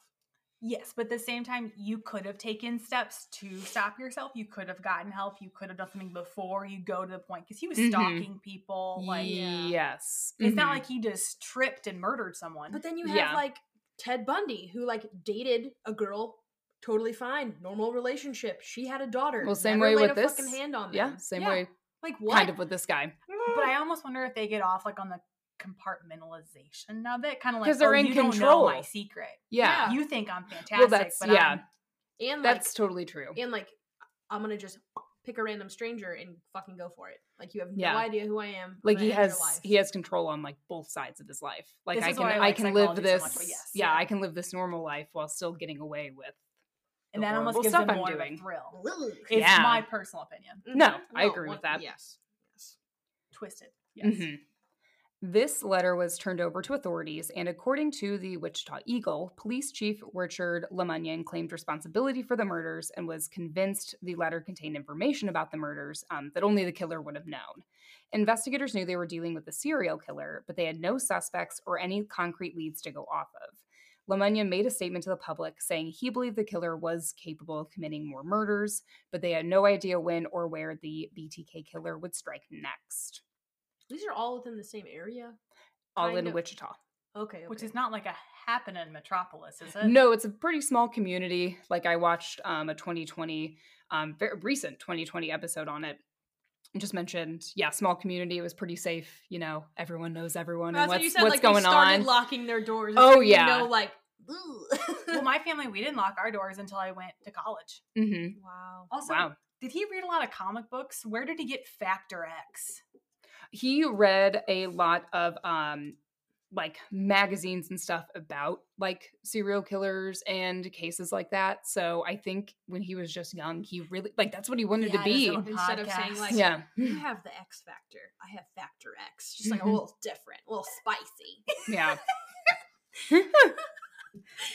Yes, but at the same time, you could have taken steps to stop yourself. You could have gotten help. You could have done something before you go to the point because he was Mhm. stalking people. Like yes. it's not Mhm. like he just tripped and murdered someone. But then you have Yeah. like Ted Bundy, who like dated a girl, totally fine, normal relationship. She had a daughter. Well, same way with a this. fucking hand on them. Yeah, same Yeah. way Like what? kind of with this guy. Mm. But I almost wonder if they get off like on the compartmentalization of it, kind of like because they're oh, in you don't control. know my secret. Yeah. Yeah. You think I'm fantastic, Well, that's but yeah. I'm and like, That's totally true. and like, I'm gonna just pick a random stranger and fucking go for it. Like you have Yeah. no idea who I am. Like he has he has control on like both sides of his life. Like This I can why I I, can live psychology so this much, yes, yeah, yeah. I can live this normal life while still getting away with and the that almost horrible gives stuff them I'm more doing. of a thrill. It's Yeah. my personal opinion. No, Mhm. I agree with that. Yes. Yes. Twisted. Yes. Mhm. This letter was turned over to authorities, and according to the Wichita Eagle, Police Chief Richard Lemunyon claimed responsibility for the murders and was convinced the letter contained information about the murders um, that only the killer would have known. Investigators knew they were dealing with a serial killer, but they had no suspects or any concrete leads to go off of. Lemunyon made a statement to the public saying he believed the killer was capable of committing more murders, but they had no idea when or where the BTK killer would strike next. These are all within the same area. All in of. Wichita. Okay. okay. Which is not like a happening metropolis, is it? No, it's a pretty small community. Like I watched um, a 2020, um, very recent 2020 episode on it. And just mentioned, yeah, small community. It was pretty safe. You know, everyone knows everyone That's and what what's, you said. what's like going they started on. locking their doors. Oh, you yeah. know, like. well, my family, we didn't lock our doors until I went to college. hmm wow. Also, Wow. did he read a lot of comic books? Where did he get Factor X? He read a lot of um, like magazines and stuff about like serial killers and cases like that. So I think when he was just young, he really like that's what he wanted Yeah, to be. Instead of saying like, Yeah. you have the X factor, I have factor X, just like a Mhm. little different, a little spicy. Yeah.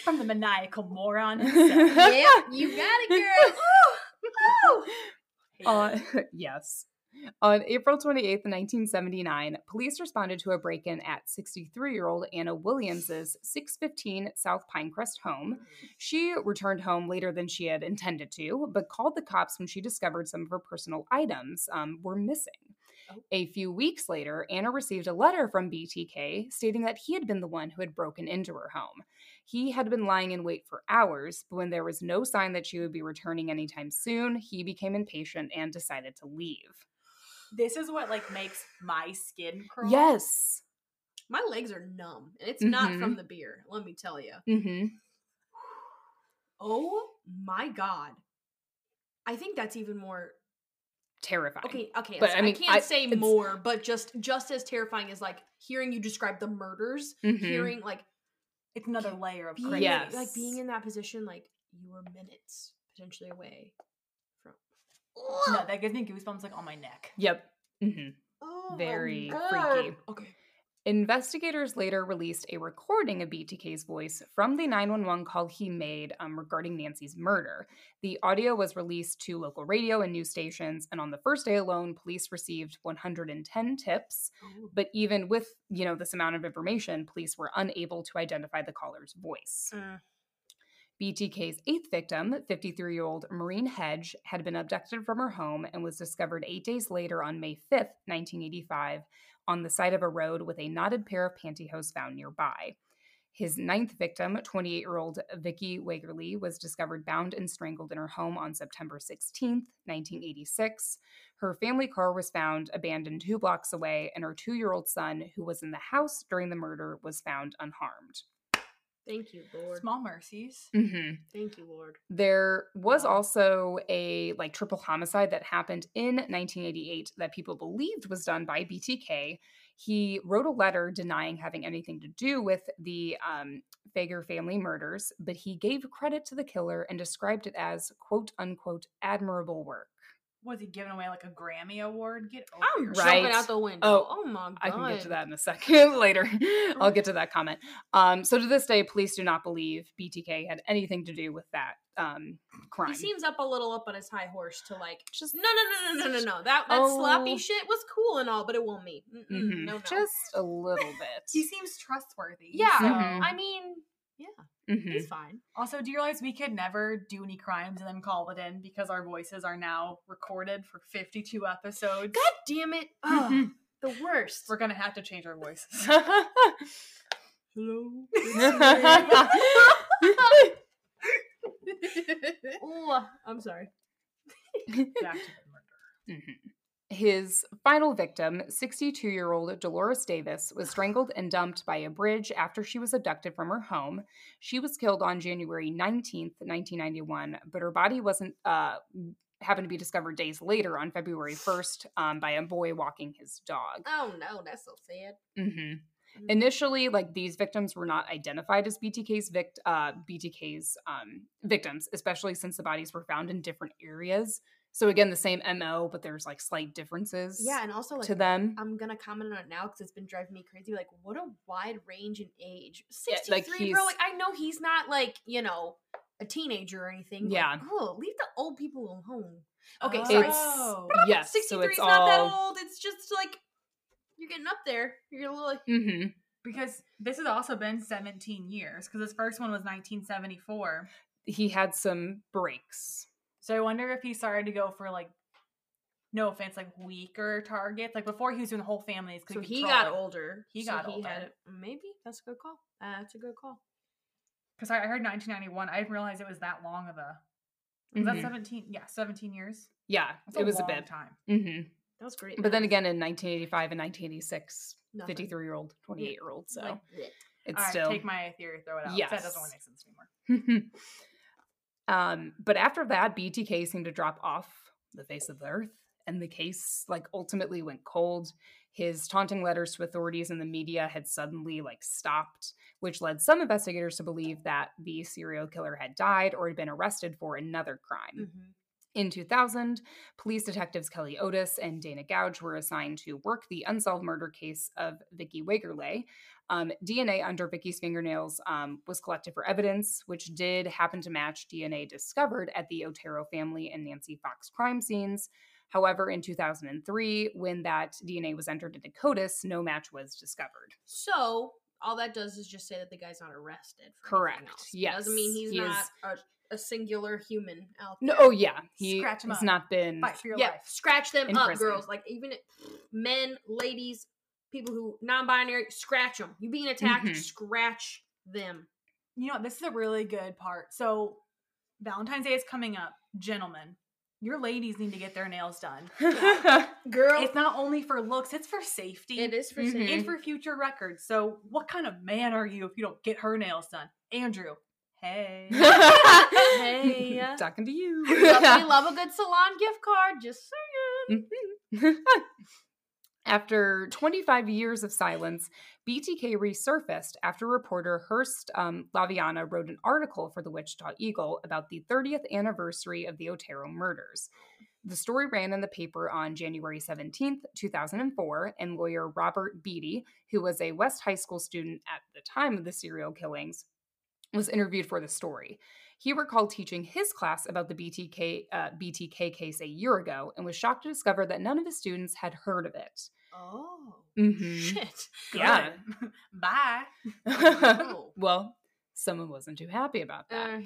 From the maniacal moron yeah, you got it, girl. Woo! Uh, yes. On April 28th, 1979, police responded to a break in at 63 year old Anna Williams's 615 South Pinecrest home. She returned home later than she had intended to, but called the cops when she discovered some of her personal items um, were missing. Oh. A few weeks later, Anna received a letter from BTK stating that he had been the one who had broken into her home. He had been lying in wait for hours, but when there was no sign that she would be returning anytime soon, he became impatient and decided to leave. This is what like makes my skin crawl. Yes. My legs are numb, and it's not Mhm. from the beer. Let me tell you. Mm-hmm. Oh my god! I think that's even more. Terrifying. Okay, okay. But, so I mean, I can't I- say more, but just just as terrifying as like hearing you describe the murders, Mhm. hearing like It's another layer of crazy. Yes. like being in that position, like you were minutes potentially away from. No, that gives me goosebumps like on my neck. Yep. hmm Oh Very freaky. Okay. Investigators later released a recording of BTK's voice from the 911 call he made um, regarding Nancy's murder. The audio was released to local radio and news stations, and on the first day alone, police received 110 tips. Oh. But even with you know this amount of information, police were unable to identify the caller's voice. Mm. BTK's eighth victim, 53 year old Marine Hedge, had been abducted from her home and was discovered eight days later on May 5th, 1985, on the side of a road with a knotted pair of pantyhose found nearby. His ninth victim, 28 year old Vicki Wegerle, was discovered bound and strangled in her home on September 16, 1986. Her family car was found abandoned two blocks away, and her two year old son, who was in the house during the murder, was found unharmed. Thank you, Lord. Small mercies. hmm Thank you, Lord. There was Wow. also a like triple homicide that happened in 1988 that people believed was done by BTK. He wrote a letter denying having anything to do with the um, Fager family murders, but he gave credit to the killer and described it as "quote unquote" admirable work. Was he giving away like a Grammy award? Get over I'm. Right. jumping out the window. Oh, Oh, my god. I can get to that in a second later. I'll get to that comment. Um, so to this day, police do not believe BTK had anything to do with that um, crime. He seems up a little up on his high horse to like just no no no no no no no that that Oh. sloppy shit was cool and all, but it won't me. Mm-mm, Mhm. No no. just a little bit. He seems trustworthy. yeah. so- Mhm. I mean, yeah, Mhm. he's fine. Also, do you realize we could never do any crimes and then call it in because our voices are now recorded for 52 episodes? God damn it! Ugh, the worst. We're gonna have to change our voices. Hello. I'm sorry. Back to the murder. His final victim, 62 year old Dolores Davis, was strangled and dumped by a bridge after she was abducted from her home. She was killed on January 19th, 1991, but her body wasn't, uh, happened to be discovered days later on February 1st um, by a boy walking his dog. Oh no, that's so sad. Mm hmm. Initially, like these victims were not identified as BTK's vict uh, BTK's um, victims, especially since the bodies were found in different areas. So again, the same MO, but there's like slight differences. Yeah, and also like to them. I'm gonna comment on it now because it's been driving me crazy. Like, what a wide range in age. Yeah, like, Sixty-three, bro. Like, I know he's not like you know a teenager or anything. but, Yeah. oh, leave the old people alone. Okay, Oh. sorry. Oh. yes, so Sixty-three it's is not that old. It's just like you're getting up there. You're a little. Like, hmm Because this has also been 17 years, because his first one was 1974. He had some breaks. So I wonder if he started to go for like, no offense, like weaker targets. Like before he was doing the whole families. so he got older. He so got he older. Had, maybe that's a good call. Uh, that's a good call. Because I I heard 1991. I didn't realize it was that long of a. Was Mhm. that 17? Yeah, 17 years. Yeah, That's it was a long bit. time. hmm That was great. But then again, in 1985 and 1986, 53 year old, 28 year old. So Like, it's All right, still. take my theory, throw it out. 'cause That doesn't really make sense anymore. um, but after that, BTK seemed to drop off the face of the earth, and the case like ultimately went cold. His taunting letters to authorities and the media had suddenly like stopped, which led some investigators to believe that the serial killer had died or had been arrested for another crime. Mhm. In 2000, police detectives Kelly Otis and Dana Gouge were assigned to work the unsolved murder case of Vicki Wegerle. Um, DNA under Vicki's fingernails um, was collected for evidence, which did happen to match DNA discovered at the Otero family and Nancy Fox crime scenes. However, in 2003, when that DNA was entered into CODIS, no match was discovered. So all that does is just say that the guy's not arrested. Correct. Yes. Doesn't mean he's He not is- a, a singular human out No, there. oh yeah, he Scratch him has up. not been. Fight for your yeah, life. scratch them up, prison. girls. Like even men, ladies, people who non-binary, scratch them. You being attacked, Mhm. scratch them. You know, this is a really good part. So, Valentine's Day is coming up. Gentlemen, your ladies need to get their nails done. Girl, It's not only for looks, it's for safety. it is for Mhm. safety. And for future records. So, what kind of man are you if you don't get her nails done? Andrew, hey. Hey. Talking to you. love, we love a good salon gift card. Just saying. After 25 years of silence, BTK resurfaced after reporter Hurst um, Laviana wrote an article for the Wichita Eagle about the 30th anniversary of the Otero murders. The story ran in the paper on January 17, 2004, and lawyer Robert Beatty, who was a West High School student at the time of the serial killings, was interviewed for the story. He recalled teaching his class about the BTK, uh, BTK case a year ago and was shocked to discover that none of his students had heard of it. Oh Mhm. shit! Yeah. Bye. Oh. well, someone wasn't too happy about that. Uh,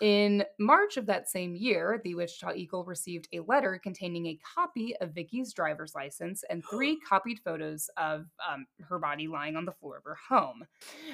In March of that same year, the Wichita Eagle received a letter containing a copy of Vicki's driver's license and three copied photos of um, her body lying on the floor of her home.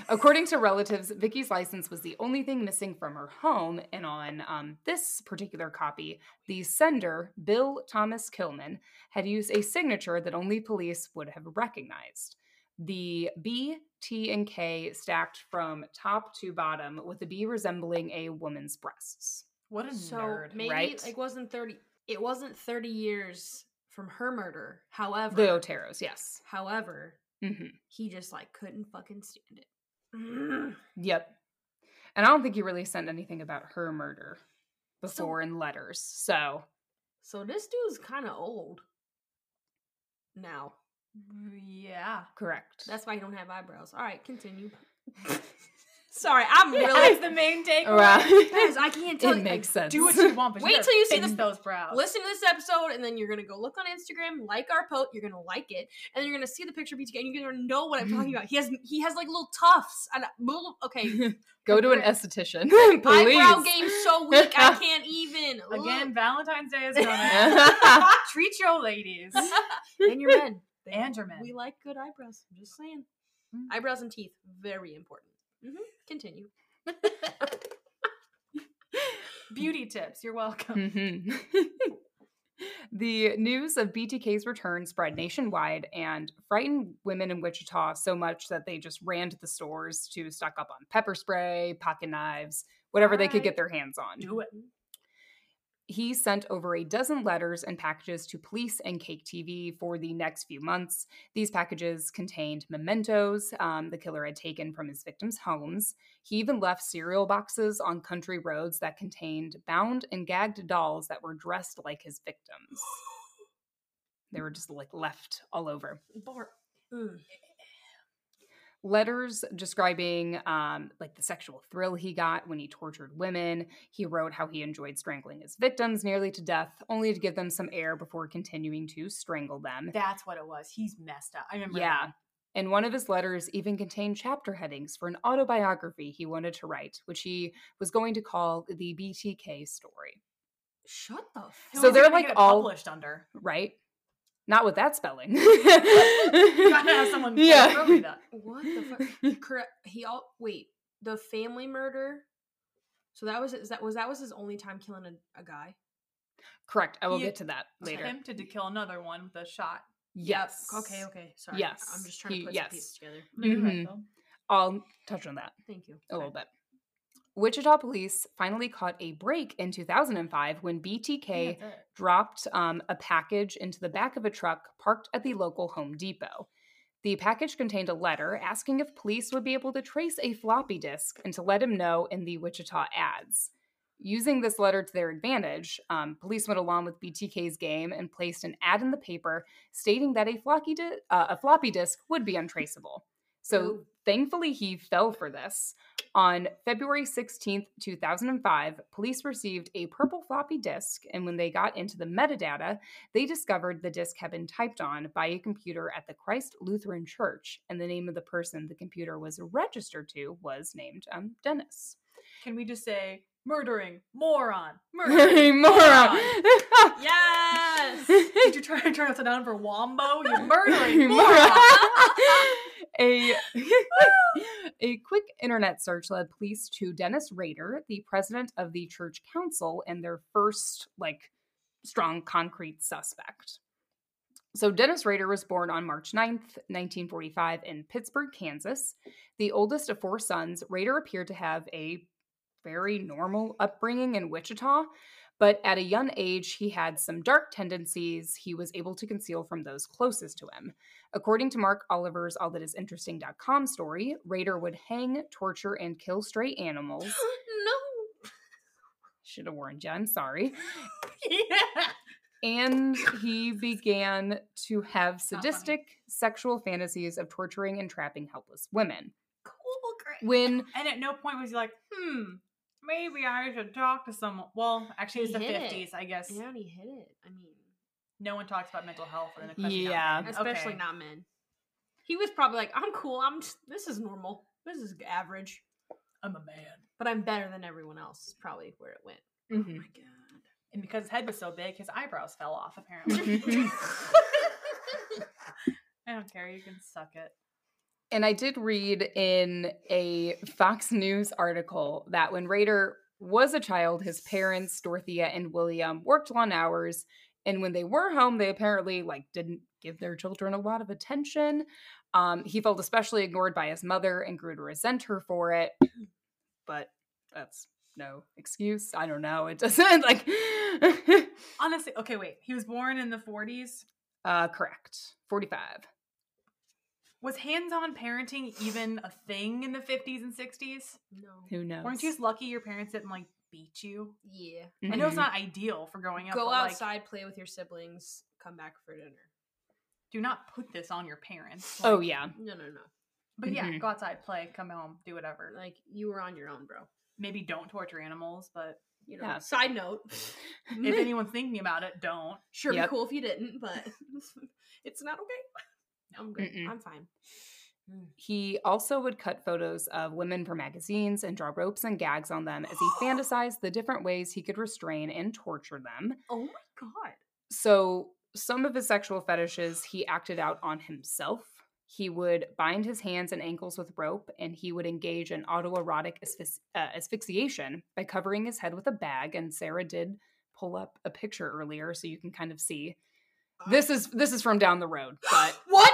According to relatives, Vicki's license was the only thing missing from her home, and on um, this particular copy, the sender, Bill Thomas Killman, had used a signature that only police would have recognized. The B, T, and K stacked from top to bottom, with the B resembling a woman's breasts. What a so nerd. maybe right? like wasn't 30 it wasn't 30 years from her murder. However, The Oteros, yes. however, hmm he just like couldn't fucking stand it. Yep. And I don't think he really sent anything about her murder before in letters. So, So this dude's kind of old now. Yeah. correct. That's why he don't have eyebrows. All right, continue. Sorry, I'm Really? That's the main takeaway. Right. guys. I can't tell it you. makes sense. Do what you want, but Wait you till you see the- those brows. Listen to this episode, and then you're gonna go look on Instagram, like our post. You're gonna like it, and then you're gonna see the picture of BTK, and you're gonna know what I'm talking about. He has he has like little tufts. And okay, Go to an esthetician, eyebrow game so weak I can't even. Again, Valentine's Day is coming. Treat your ladies. and your men. They- And your. We like good eyebrows. I'm just saying. Mm. Eyebrows and teeth, very important. hmm Continue. Beauty tips. You're welcome. Mhm. the news of BTK's return spread nationwide and frightened women in Wichita so much that they just ran to the stores to stock up on pepper spray, pocket knives, whatever they could get their hands on. Do it. He sent over a dozen letters and packages to police and KAKE TV for the next few months. These packages contained mementos um, the killer had taken from his victims' homes. He even left cereal boxes on country roads that contained bound and gagged dolls that were dressed like his victims. They were just like left all over Bart. Mm. Letters describing um, like the sexual thrill he got when he tortured women. He wrote how he enjoyed strangling his victims nearly to death, only to give them some air before continuing to strangle them. That's what it was. He's messed up. I remember. Yeah. that. And one of his letters even contained chapter headings for an autobiography he wanted to write, which he was going to call the BTK story. Shut the So they're, like, all- published under. Right? Not with that spelling. You gotta have someone Yeah. appropriate that. What the fuck? Correct. He all wait. The family murder. So that was is that was that was his only time killing a, a guy. Correct. I will He get to that later. Attempted to kill another one with a shot. Yes. Okay. Okay. Sorry. Yes. I'm just trying to put yes. some pieces together. No, you're right. Mm-hmm. I'll touch on that. Thank you. a little bit. Wichita police finally caught a break in 2005 when BTK dropped um, a package into the back of a truck parked at the local Home Depot. The package contained a letter asking if police would be able to trace a floppy disk and to let him know in the Wichita ads. Using this letter to their advantage, um, police went along with BTK's game and placed an ad in the paper stating that a floppy, di- uh, a floppy disk would be untraceable. So. Thankfully, he fell for this. On February 16th, 2005, police received a purple floppy disk, and when they got into the metadata, they discovered the disk had been typed on by a computer at the Christ Lutheran Church, and the name of the person the computer was registered to was named um, Dennis. Can we just say murdering moron? Murdering Moron! Yes. Did you try to turn upside down for Wombo? You murdering Moron. A a quick internet search led police to Dennis Rader, the president of the church council, and their first like strong concrete suspect. So Dennis Rader was born on March 9th, 1945 in Pittsburg, Kansas. The oldest of four sons, Rader appeared to have a very normal upbringing in Wichita, but at a young age he had some dark tendencies he was able to conceal from those closest to him. According to Mark Oliver's allthatisinteresting.com story, Rader would hang, torture, and kill stray animals. no. Should have warned you, I'm sorry. yeah. And he began to have sadistic sexual fantasies of torturing and trapping helpless women. Cool. Great. When And at no point was he like, hmm, maybe I should talk to someone. Well, actually, it's He the 50s, I guess. Yeah, and he hit it. I mean, No one talks about mental health and especially not Yeah. men. especially Okay. not men. He was probably like, "I'm cool. I'm. Just, this is normal. This is average, I'm a man. but I'm better than everyone else." Is probably where it went. Mhm. Oh my god. And because his head was so big, his eyebrows fell off, apparently. I don't care. You can suck it. And I did read in a Fox News article that when Rader was a child, his parents, Dorothea and William, worked long hours And when they were home, they apparently like didn't give their children a lot of attention. Um, he felt especially ignored by his mother and grew to resent her for it. But that's no excuse. I don't know. It doesn't like Honestly, okay, wait. He was born in the 40s. uh correct. 45. Was hands-on parenting even a thing in the 50s and 60s? No. Who knows? Weren't you just lucky your parents didn't like beat you? Yeah. I know it's not ideal for growing up. Go but, like, outside, play with your siblings, come back for dinner. do not put this on your parents. Oh yeah. No, no, no. But yeah, Mhm. go outside, play, come home, do whatever. Like Like you were on your own, bro. maybe don't torture animals, but You know. Yeah. Side note. if anyone's thinking about it, don't. sure Yep. be cool if you didn't, but it's not okay. I'm good. Mm-mm. I'm fine. He also would cut photos of women for magazines and draw ropes and gags on them as he fantasized the different ways he could restrain and torture them. Oh my god. So, some of his sexual fetishes he acted out on himself. He would bind his hands and ankles with rope, and he would engage in autoerotic uh, asphyxiation by covering his head with a bag. And Sarah did pull up a picture earlier, so you can kind of see. This is this is from down the road, but What?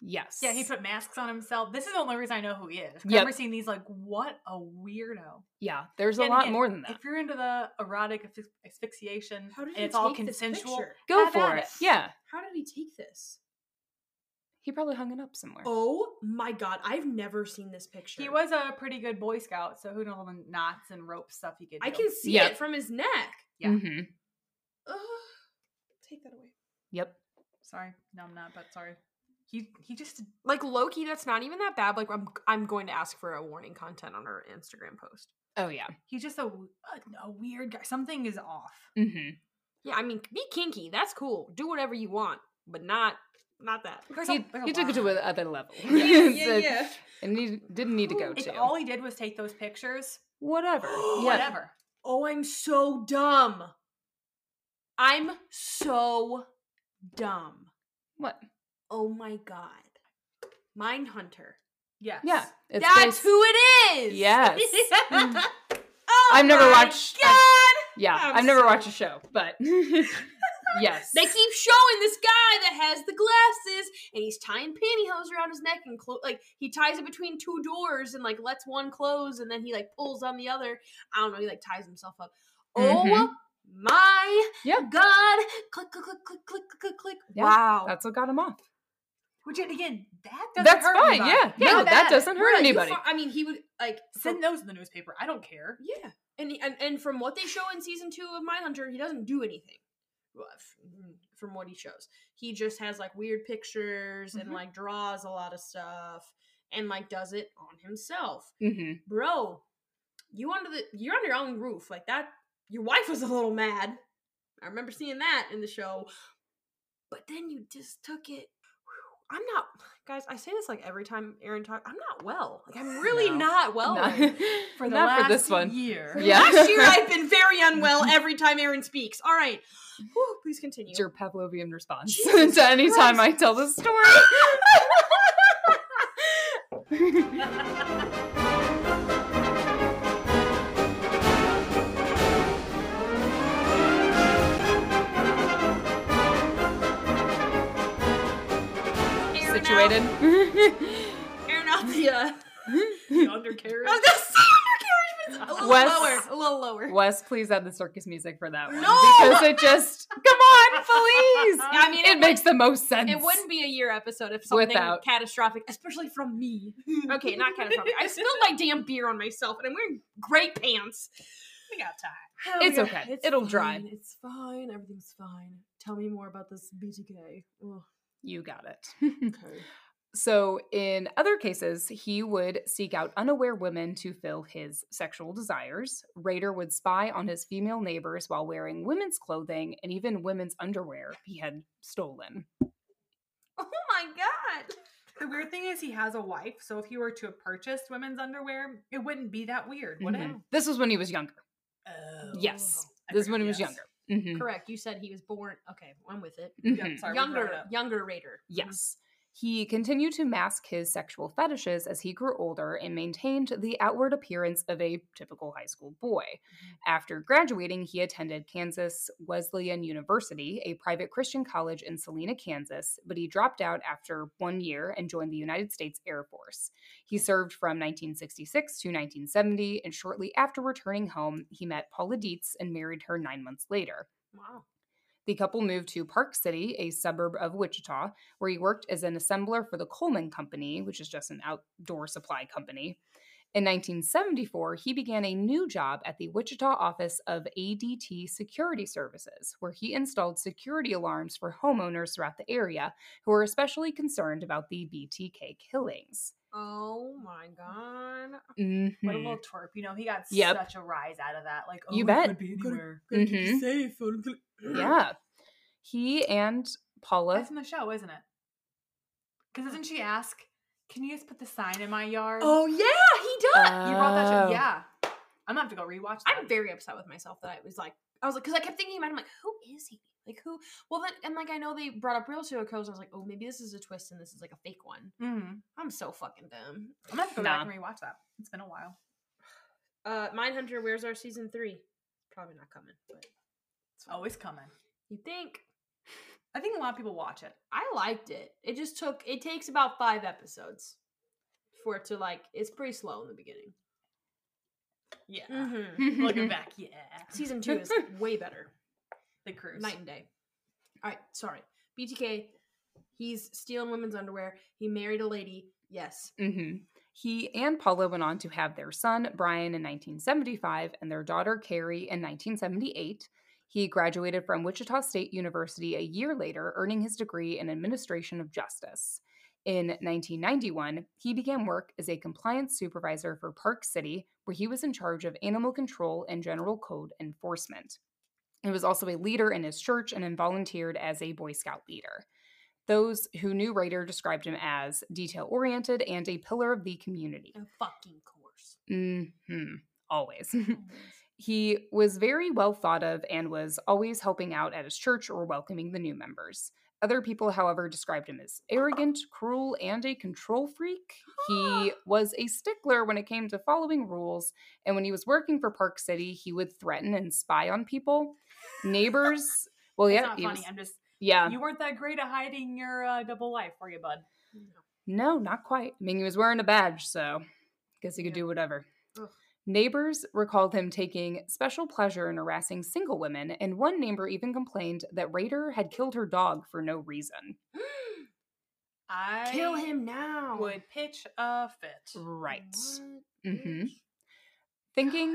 Yes, Yeah, he put masks on himself. This is the only reason I know who he is. 'Cause I Yep. remember seeing these like, what a weirdo. yeah. There's a and lot again, more than that. If you're into the erotic asphy- asphyxiation How did and he it's all consensual. Go have for at it. Yeah, How did he take this? he probably hung it up somewhere. Oh my god, I've never seen this picture. He was a pretty good Boy Scout, so who knows the knots and rope stuff he could do. I can see Yep. it from his neck. yeah. hmm Ugh. take that away. Yep. Sorry, no, I'm not. But sorry, he he just Like Loki, that's not even that bad. Like I'm, I'm going to ask for a warning content on her Instagram post. Oh yeah. he's just a, a, a weird guy. Something is off. hmm Yeah, I mean, be kinky. That's cool. Do whatever you want, but not, not that. There's He, a, he took it to another level. yeah, yeah, So- yeah. And he didn't need to go If to. all he did was take those pictures, Whatever. Yeah. whatever. Oh, I'm so dumb. I'm so dumb. What? Oh my god. Mindhunter. Yes. Yeah. It's That's based- who it is. Yes. oh I've never my watched- God. Yeah. I'm I've never so- watched a show, but yes. They keep showing this guy that has the glasses and he's tying pantyhose around his neck and clo- like he ties it between two doors and like lets one close and then he like pulls on the other. I don't know. He like ties himself up. Oh Mhm. my Yeah. god! Click click click click click click click. Yeah, wow. That's what got him off. Which again, that doesn't That's hurt fine. anybody. Yeah. Yeah. Not that bad. doesn't hurt Right, anybody. I mean, he would like Send those in the newspaper. I don't care. Yeah, and, and and from what they show in season two of Mindhunter, he doesn't do anything. F- mm, From what he shows, he just has like weird pictures and Mhm. like draws a lot of stuff and like does it on himself. hmm Bro, you under the you're on your own roof like that. Your wife was a little mad. I remember seeing that in the show, but then you just took it. Whew, I'm not, guys. I say this like every time Erin talks. I'm not well. Like I'm really No. not well. Not, For the not last for this one. year. For Yeah. Last year, I've been very unwell every time Erin speaks. All right. Whew, please continue. It's your Pavlovian response Jesus to any time I tell the story. Out, Erin the, The undercarriage. I was gonna say undercarriage, but it's a little Wes- lower. A little lower. Wes, please add the circus music for that one. No! Because it just come on, please. I mean, it, it makes the most sense. It wouldn't be a year episode if something Without. catastrophic, especially from me. Okay, not catastrophic. I spilled my damn beer on myself, and I'm wearing great pants. we got time. Oh, Hell It's yeah, okay. It'll dry. It's fine. Everything's fine. Tell me more about this BTK. Ugh, You got it. okay. So, in other cases, he would seek out unaware women to fill his sexual desires. Rader would spy on his female neighbors while wearing women's clothing and even women's underwear he had stolen. Oh my god. The weird thing is he has a wife, so if he were to have purchased women's underwear, it wouldn't be that weird, would Mhm. it? This was when he was younger. Oh. Yes. I This is when he was yes. younger. Mhm. Correct. You said he was born. Okay, I'm with it. Yeah, Mhm. sorry, we brought it Younger, younger Rader. Yes. He continued to mask his sexual fetishes as he grew older and maintained the outward appearance of a typical high school boy. Mm-hmm. After graduating, he attended Kansas Wesleyan University, a private Christian college in Salina, Kansas, but he dropped out after one year and joined the United States Air Force. He served from 1966 to 1970, and shortly after returning home, he met Paula Dietz and married her nine months later. Wow. The couple moved to Park City, a suburb of Wichita, where he worked as an assembler for the Coleman Company, which is just an outdoor supply company. In 1974, he began a new job at the Wichita office of ADT Security Services, where he installed security alarms for homeowners throughout the area who were especially concerned about the BTK killings. Oh my god. What a little twerp. You know, he got Yep. such a rise out of that. Like, oh, You bet. could be anywhere. Gotta keep it Mhm. safe. Yeah. He and Paula. That's in the show, isn't it? Because doesn't she ask, "Can you just put the sign in my yard?" Oh yeah, he does. you brought that. Oh. Show. Yeah, I'm gonna have to go rewatch that. I'm very upset with myself that I was like, I was like, because I kept thinking in my mind, I'm like, who is he? Like who? Well, then, and like I know they brought up real serial killers. I was like, oh, maybe this is a twist and this is like a fake one. Mhm. I'm so fucking dumb. I'm gonna have to go Nah. back and rewatch that. It's been a while. Uh, Mindhunter, where's our season three? Probably not coming, but It's always coming. you think? I think a lot of people watch it. I liked it. It just took. It takes about five episodes for it to like. It's pretty slow in the beginning. Yeah. Mm-hmm. Looking back, yeah. Season two is way better. The cruise. Night and day. All right, sorry. BTK. He's stealing women's underwear. He married a lady. Yes. Mm-hmm. He and Paula went on to have their son, Brian, in 1975 and their daughter, Carrie, in 1978. He graduated from Wichita State University a year later, earning his degree in Administration of Justice. In 1991, he began work as a compliance supervisor for Park City, where he was in charge of animal control and general code enforcement. He was also a leader in his church and then volunteered as a Boy Scout leader. Those who knew Rader described him as detail oriented and a pillar of the community. A fucking course. hmm Always. he was very well thought of and was always helping out at his church or welcoming the new members. Other people, however, described him as arrogant, cruel, and a control freak. He was a stickler when it came to following rules, and when he was working for Park City, he would threaten and spy on people. Neighbors, well, yeah, not funny. was- I'm just. yeah, You weren't that great at hiding your uh, double life, were you, bud? No, not quite. I mean, he was wearing a badge, so guess he could Yeah. do whatever. Ugh. Neighbors recalled him taking special pleasure in harassing single women, and one neighbor even complained that Rader had killed her dog for no reason. I Kill him now. Would pitch a fit. Right. What, hmm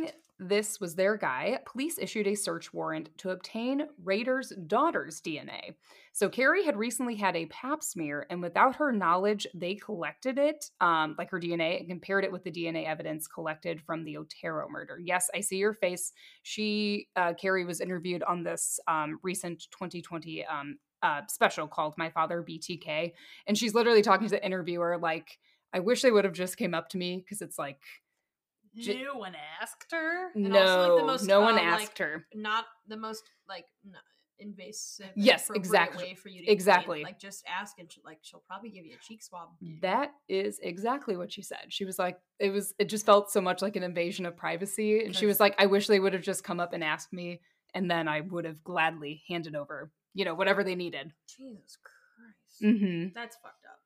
bitch? This was their guy, police issued a search warrant to obtain Rader's daughter's DNA. So Carrie had recently had a pap smear, and without her knowledge, they collected it, um, like her DNA, and compared it with the DNA evidence collected from the Otero murder. Yes, I see your face. She, uh, Carrie, was interviewed on this um, recent 2020 um, uh, special called "My Father BTK," and she's literally talking to the interviewer like, "I wish they would have just came up to me because it's like." J- no one asked her. And no, also, like, the most, no one uh, asked like, her. Not the most like invasive. Yes, exactly. Way for you to. Exactly. Like just ask and she, like she'll probably give you a cheek swab. That is exactly what she said. She was like, it was, it just felt so much like an invasion of privacy. And she was like, I wish they would have just come up and asked me, and then I would have gladly handed over, you know, whatever they needed. Jesus Christ. mm-hmm. That's fucked up.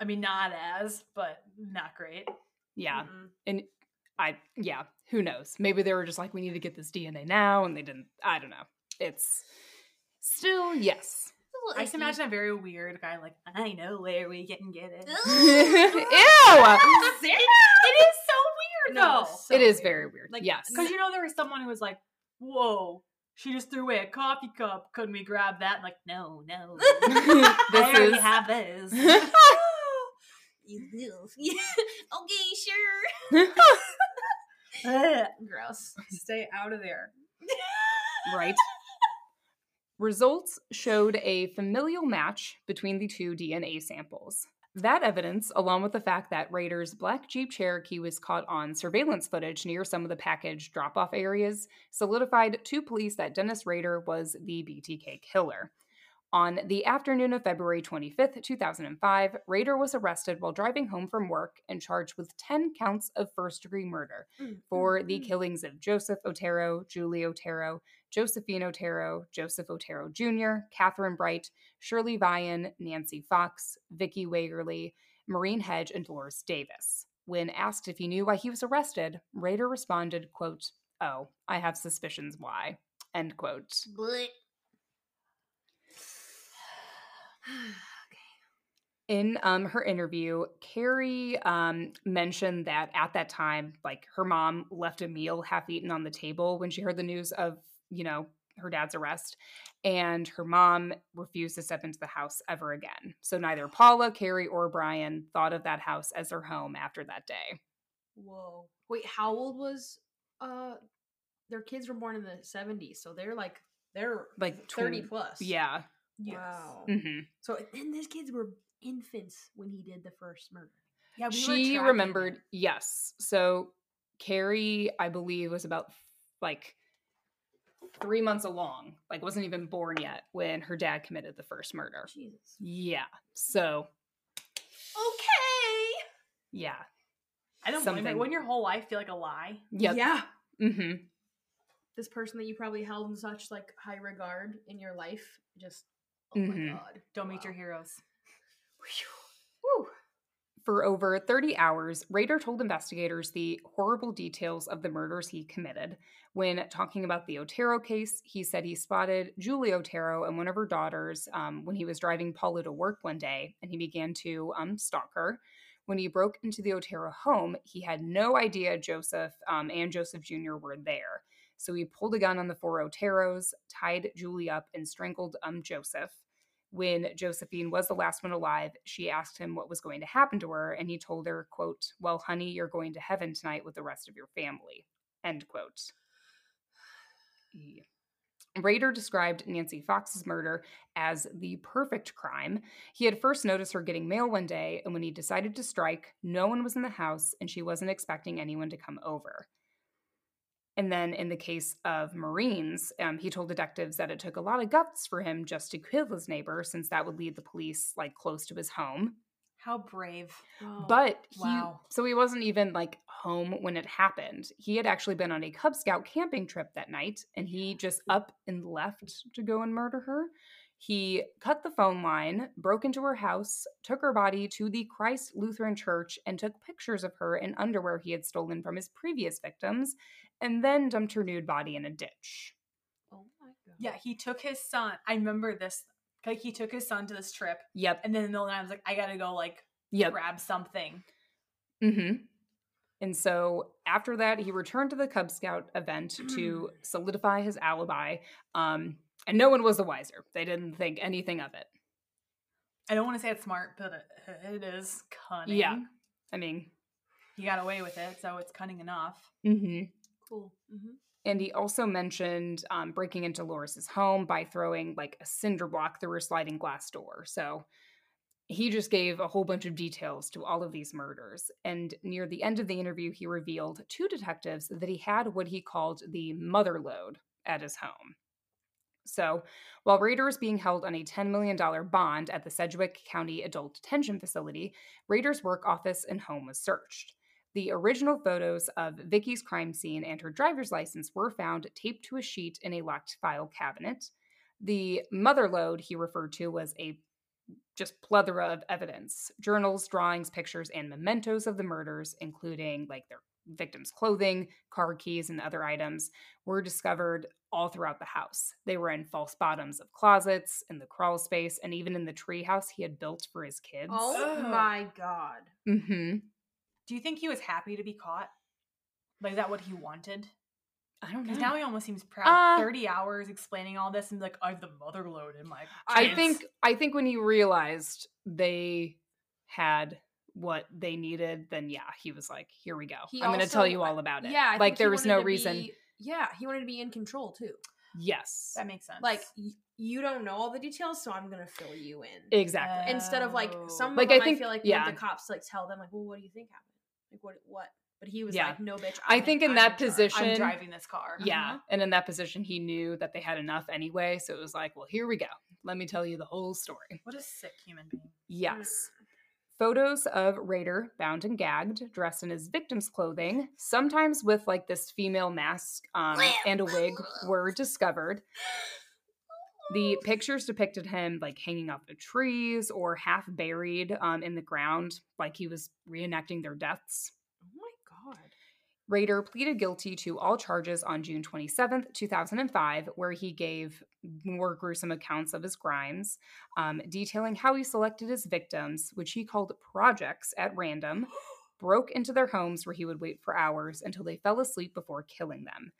I mean, not as, but not great. Yeah. Mm-mm. And I, yeah, who knows? Maybe they were just like, we need to get this DNA now, and they didn't. I don't know. It's still, yes. I can imagine a very weird guy, like, I know where we can get it. Ew! it is so weird, No, though. so it is weird. very weird. Like, yes. Because you know, there was someone who was like, whoa, she just threw away a coffee cup. Couldn't we grab that? I'm like, no, no. I this already is have this. you will. okay, sure. Gross. Stay out of there. right? Results showed a familial match between the two DNA samples. That evidence, along with the fact that Rader's black Jeep Cherokee was caught on surveillance footage near some of the package drop off areas, solidified to police that Dennis Rader was the BTK killer. On the afternoon of February 25th, 2005, Rader was arrested while driving home from work and charged with 10 counts of first degree murder Mm, for the mm. killings of Joseph Otero, Julie Otero, Josephine Otero, Joseph Otero Jr., Kathryn Bright, Shirley Vian, Nancy Fox, Vicki Wegerle, Marine Hedge, and Dolores Davis. When asked if he knew why he was arrested, Rader responded, quote, Oh, I have suspicions why. End quote. Blech. In um, her interview, Carrie um, mentioned that at that time, like her mom left a meal half eaten on the table when she heard the news of, you know, her dad's arrest, and her mom refused to step into the house ever again. So neither Paula, Carrie, or Brian thought of that house as their home after that day. Whoa. Wait, how old was uh their kids were born in the 70s, so they're like they're Like tw- 30 plus. Yeah. Yes. Wow. hmm So and these kids were infants when he did the first murder. Yeah, we she tracking remembered yes so carrie i believe was about like three months along like wasn't even born yet when her dad committed the first murder Jesus. yeah so Okay. yeah I don't blame something. it. Wouldn't your whole life feel like a lie? yep Yeah. mm-hmm This person that you probably held in such like high regard in your life just oh Mhm. my god. Don't meet Wow. your heroes. Whew. For over 30 hours, Rader told investigators the horrible details of the murders he committed. When talking about the Otero case, he said he spotted Julie Otero and one of her daughters um, when he was driving Paula to work one day, and he began to um, stalk her. When he broke into the Otero home, he had no idea Joseph um, and Joseph Jr. were there. So he pulled a gun on the four Oteros, tied Julie up, and strangled um, Joseph when Josephine was the last one alive, she asked him what was going to happen to her, and he told her, quote, Well, honey, you're going to heaven tonight with the rest of your family. End quote. Rader described Nancy Fox's murder as the perfect crime. He had first noticed her getting mail one day, and when he decided to strike, no one was in the house and she wasn't expecting anyone to come over. And then in the case of Marine's, um, he told detectives that it took a lot of guts for him just to kill his neighbor, since that would lead the police like close to his home. How brave. But he, wow. so he wasn't even like home when it happened. He had actually been on a Cub Scout camping trip that night, and he just up and left to go and murder her. He cut the phone line, broke into her house, took her body to the Christ Lutheran Church, and took pictures of her in underwear he had stolen from his previous victims, and then dumped her nude body in a ditch. oh my god. Yeah, he took his son. I remember this. Like he took his son to this trip, Yep. and then in the middle of the night, I was like, I gotta go like Yep. grab something. Mm-hmm. And so after that, he returned to the Cub Scout event to solidify his alibi. Um, and no one was the wiser. They didn't think anything of it. I don't want to say it's smart, but it, it is cunning. Yeah. I mean, he got away with it, so it's cunning enough. mm-hmm. Cool. Mm-hmm. and he also mentioned um, breaking into Loris's home by throwing like a cinder block through her sliding glass door. So he just gave a whole bunch of details to all of these murders. And near the end of the interview, he revealed to detectives that he had what he called the mother lode at his home. So, while Rader is being held on a $10 million bond at the Sedgwick County Adult Detention Facility, Rader's work office and home was searched. The original photos of Vicki's crime scene and her driver's license were found taped to a sheet in a locked file cabinet. The mother lode he referred to was a just plethora of evidence journals, drawings, pictures, and mementos of the murders, including like their victims' clothing, car keys, and other items, were discovered all throughout the house. They were in false bottoms of closets, in the crawl space, and even in the treehouse he had built for his kids. Oh Ugh. my god. hmm Do you think he was happy to be caught? Like, is that what he wanted? I don't know. Because now he almost seems proud. Uh, Thirty hours explaining all this and like, I have the mother load in my. I think I think when he realized they had what they needed, then yeah, he was like, "Here we go. He I'm going to tell you all about it." Yeah, I like think there was no reason. be- yeah, he wanted to be in control too. Yes, that makes sense. Like you don't know all the details, so I'm gonna fill you in. exactly. Instead of like Oh. some Like, of I them, I, think- feel like yeah. the cops like tell them like, well, what do you think happened? Like what? What? But he was Yeah. like, no, bitch. I think in I'm that charge." position- I'm driving this car. yeah, Uh-huh. and in that position, he knew that they had enough anyway, so it was like, "Well, here we go. let me tell you the whole story. What a sick human being. Yes. Photos of Rader bound and gagged, dressed in his victim's clothing, sometimes with like this female mask um, and a wig, were discovered. The pictures depicted him like hanging off the trees or half buried um, in the ground, like he was reenacting their deaths. Oh my god. Rader pleaded guilty to all charges on June 27th, 2005, where he gave more gruesome accounts of his crimes, um, detailing how he selected his victims, which he called projects at random, broke into their homes where he would wait for hours until they fell asleep before killing them.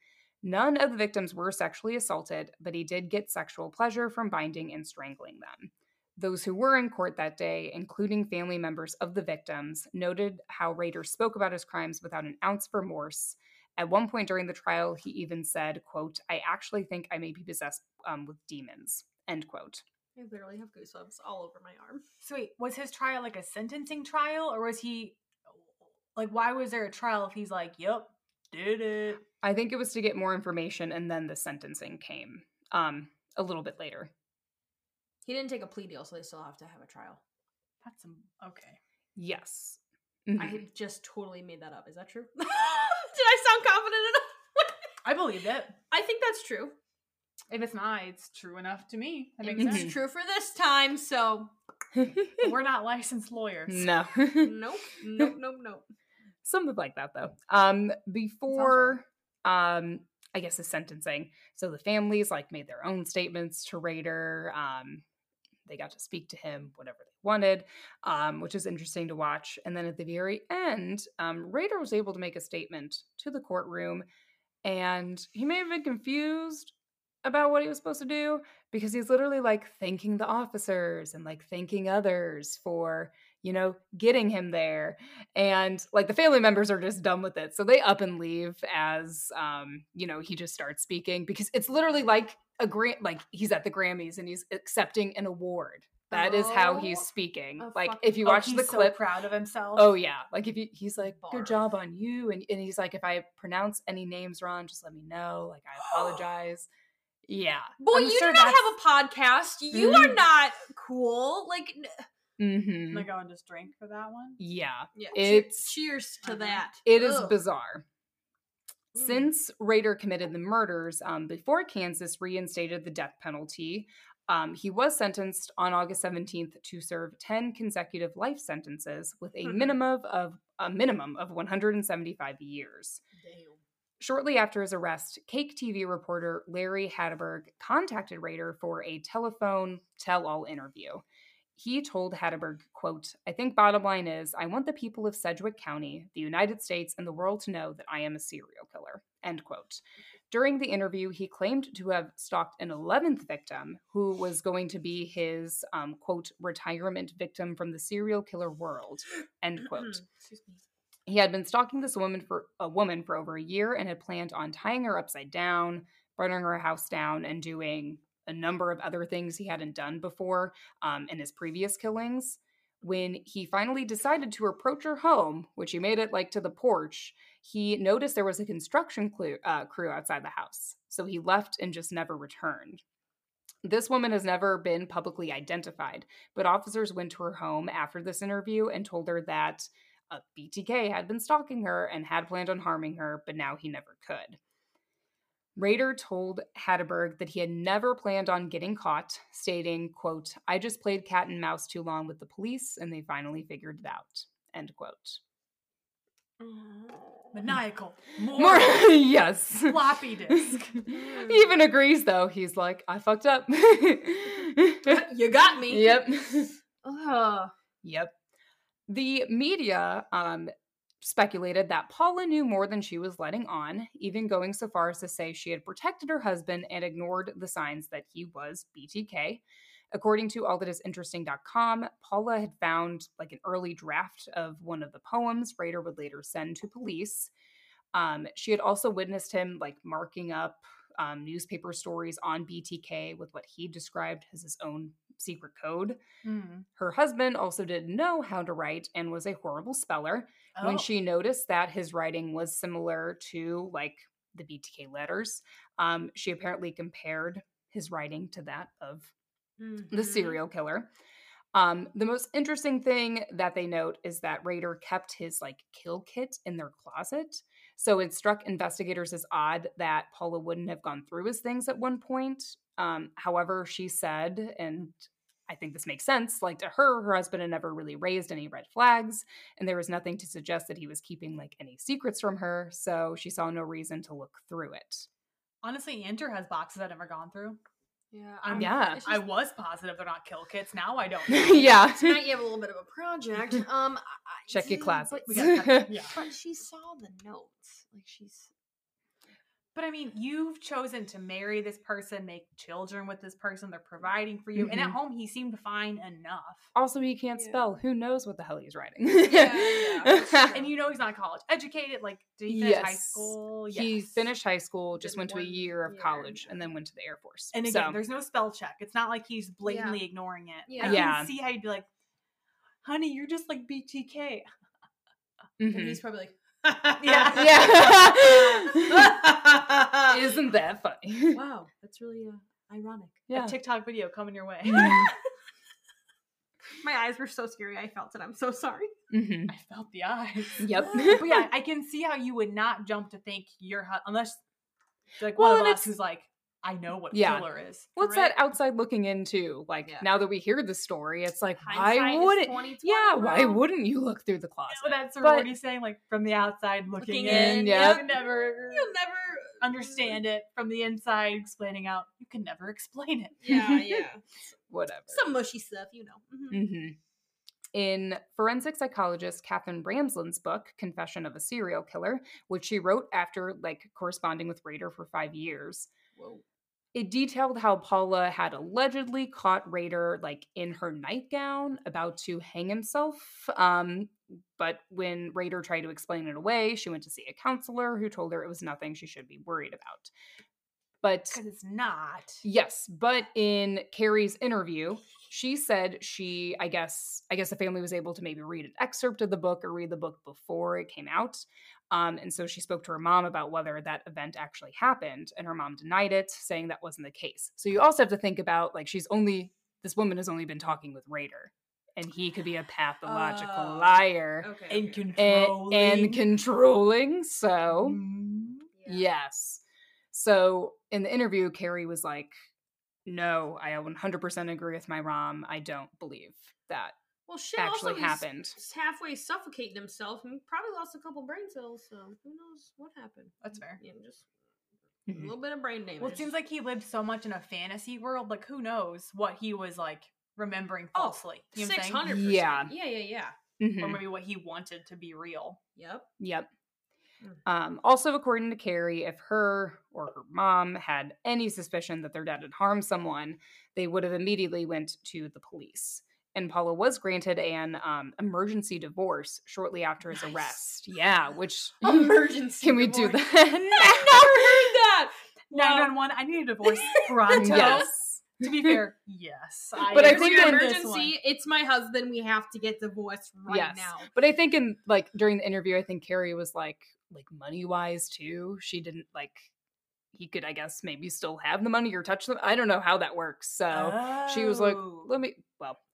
None of the victims were sexually assaulted, but he did get sexual pleasure from binding and strangling them. Those who were in court that day, including family members of the victims, noted how Rader spoke about his crimes without an ounce of remorse. At one point during the trial, he even said, quote, I actually think I may be possessed um, with demons, end quote. I literally have goosebumps all over my arm. So wait, was his trial like a sentencing trial, or was he like why was there a trial if he's like, "Yep, did it"? I think it was to get more information and then the sentencing came um, a little bit later. He didn't take a plea deal, so they still have to have a trial. That's some okay. Yes. I Mhm. had just totally made that up. Is that true? Did I sound confident enough? I believed it. I think that's true. If it's not, it's true enough to me. That It makes was sense. true for this time, so We're not licensed lawyers. no. nope, nope, nope, nope. Something like that though. Um before um I guess the sentencing. So the families like made their own statements to Rader. Um they got to speak to him whatever they wanted, um, which is interesting to watch. And then at the very end, um, Rader was able to make a statement to the courtroom, and he may have been confused about what he was supposed to do because he's literally like thanking the officers and like thanking others for you know getting him there and like the family members are just done with it so they up and leave as um you know he just starts speaking because it's literally like a grant like he's at the grammys and he's accepting an award that is how he's Oh, speaking like if you Oh, watch he's the so clip proud of himself. Oh yeah, like if you, he's like, Bar. "Good job on you," and, and he's like, "If I pronounce any names wrong, just let me know. Like I apologize." Yeah. Boy, I'm you sure do not have a podcast. You are Mhm. not cool. Like, n- Mm-hmm. I'm gonna go and just drink for that one. yeah. yeah. It's- cheers to Uh-huh. that. It is Ugh. bizarre. Mm. Since Rader committed the murders um, before Kansas reinstated the death penalty, um, he was sentenced on August 17th to serve 10 consecutive life sentences with a Mhm. minimum of a minimum of 175 years. Shortly after his arrest, KAKE TV reporter Larry Hatteberg contacted Rader for a telephone tell-all interview. He told Hatteberg, quote, I think bottom line is I want the people of Sedgwick County, the United States, and the world to know that I am a serial killer. End quote. During the interview, he claimed to have stalked an 11th victim who was going to be his, um, quote, retirement victim from the serial killer world, end quote. He had been stalking this woman for a woman for over a year and had planned on tying her upside down, burning her house down, and doing a number of other things he hadn't done before um, in his previous killings. When he finally decided to approach her home, which he made it like to the porch, he noticed there was a construction clu- uh, crew outside the house. So he left and just never returned. This woman has never been publicly identified, but officers went to her home after this interview and told her that uh, BTK had been stalking her and had planned on harming her, but now he never could. Rader told Hatteberg that he had never planned on getting caught, stating, quote, I just played cat and mouse too long with the police and they finally figured it out. End quote. Maniacal. More, More. yes. Floppy disk. he even agrees though. He's like, I fucked up. You got me. yep. Ugh. Yep. The media um, speculated that Paula knew more than she was letting on, even going so far as to say she had protected her husband and ignored the signs that he was BTK. According to allthatisinteresting.com, Paula had found like an early draft of one of the poems Rader would later send to police. Um, she had also witnessed him like marking up um, newspaper stories on BTK with what he described as his own secret code. Mm. Her husband also didn't know how to write and was a horrible speller. When Oh. she noticed that his writing was similar to like the BTK letters, um, she apparently compared his writing to that of the Mhm. serial killer. Um, the most interesting thing that they note is that Rader kept his like kill kit in their closet. So it struck investigators as odd that Paula wouldn't have gone through his things at one point. Um, however, she said, and I think this makes sense, like to her, her husband had never really raised any red flags, and there was nothing to suggest that he was keeping like any secrets from her. So she saw no reason to look through it. Honestly, Enter has boxes I've never gone through. Yeah. I'm- Yeah. it's I was positive they're not kill kits. Now I don't. yeah. Tonight you have a little bit of a project. Um, I, I- Check your yeah, classes. But, yeah. but she saw the notes. Like she's. But I mean, you've chosen to marry this person, make children with this person. They're providing for you, and at Mhm. home he seemed fine enough. Also, he can't Yeah. spell. Who knows what the hell he's writing? yeah, that's true. And you know he's not college educated. Like, did he finish high Yes. school? He finished high school, just Did went to a year of year, college, and then went to the Air Force. And again, so, there's no spell check. It's not like he's blatantly ignoring it. Yeah. I Yeah. can see how you'd be like, "Honey, you're just like BTK." And Mhm. he's probably like. Yeah. yeah. Isn't that funny? wow, that's really uh, ironic. A TikTok video coming your way. Mhm. My eyes were so scary. I felt it. I'm so sorry. Mhm. I felt the eyes. Yep. but yeah, I can see how you would not jump to think your hu- unless like Well, one of us who's like, I know what Yeah. killer is. What's that outside looking into? Like Yeah. now that we hear the story, it's like why Hindsight is wouldn't? 20/20, Yeah, why wouldn't you look through the closet? So that's But- what he's saying, like from the outside looking, Looking in. in, You yep. can never You'll never understand it from the inside, explaining out. You can never explain it. Yeah, yeah. Whatever. Some mushy stuff, you know. Mhm. hmm In forensic psychologist Katherine Ramsland's book, Confession of a Serial Killer, which she wrote after like corresponding with Rader for five years, Whoa. It detailed how Paula had allegedly caught Rader like in her nightgown about to hang himself. Um, but when Rader tried to explain it away, she went to see a counselor who told her it was nothing she should be worried about. But Because it's not. Yes, but in Carrie's interview, she said she, I guess, I guess the family was able to maybe read an excerpt of the book or read the book before it came out. Um, and so she spoke to her mom about whether that event actually happened, and her mom denied it, saying that wasn't the case. So you also have to think about like she's only this woman has only been talking with Rader, and he could be a pathological Oh. liar Okay. And okay. and, controlling. and controlling. So Mm. Yeah. Yes. So in the interview, Carrie was like, No, I 100% agree with my mom. I don't believe that Well, shit actually also happened. s- halfway suffocating himself and probably lost a couple brain cells. So who knows what happened? That's fair. Yeah, just a Mhm. little bit of brain damage. Well, it seems like he lived so much in a fantasy world. Like, who knows what he was like remembering Oh, falsely? Oh, six hundred. know what I'm six saying? hundred. Yeah. Yeah, yeah, yeah. Mhm. Or maybe what he wanted to be real. Yep. Yep. Mm. Um, also, according to Carrie, if her or her mom had any suspicion that their dad had harmed someone, they would have immediately went to the police. And Paula was granted an um, emergency divorce shortly after his Nice. arrest. Yeah, which Emergency. can we do divorce. that? I never heard that. Wow. 911, I need a divorce pronto. yes. To be fair, yes. I But I think your in emergency. It's my husband. We have to get divorced right Yes. now. But I think in like during the interview, I think Carrie was like like money wise too. She didn't like he could I guess maybe still have the money or touch them. I don't know how that works. So she was like, Oh. let me well,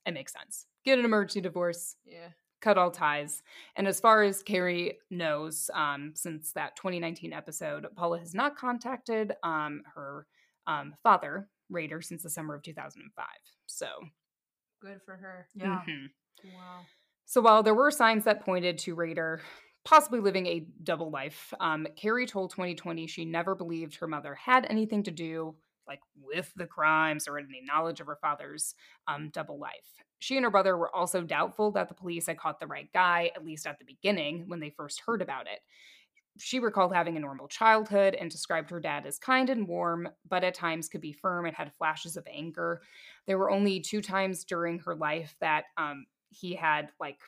it makes sense. Get an emergency divorce, Yeah. cut all ties. And as far as Carrie knows, um, since that 2019 episode, Paula has not contacted um her um father, Rader, since the summer of 2005. So Good for her. Yeah. mhm. Wow. So while there were signs that pointed to Rader possibly living a double life, um, Carrie told 2020 she never believed her mother had anything to do like with the crimes or any knowledge of her father's um, double life. She and her brother were also doubtful that the police had caught the right guy, at least at the beginning when they first heard about it. She recalled having a normal childhood and described her dad as kind and warm, but at times could be firm and had flashes of anger. There were only two times during her life that um, he had like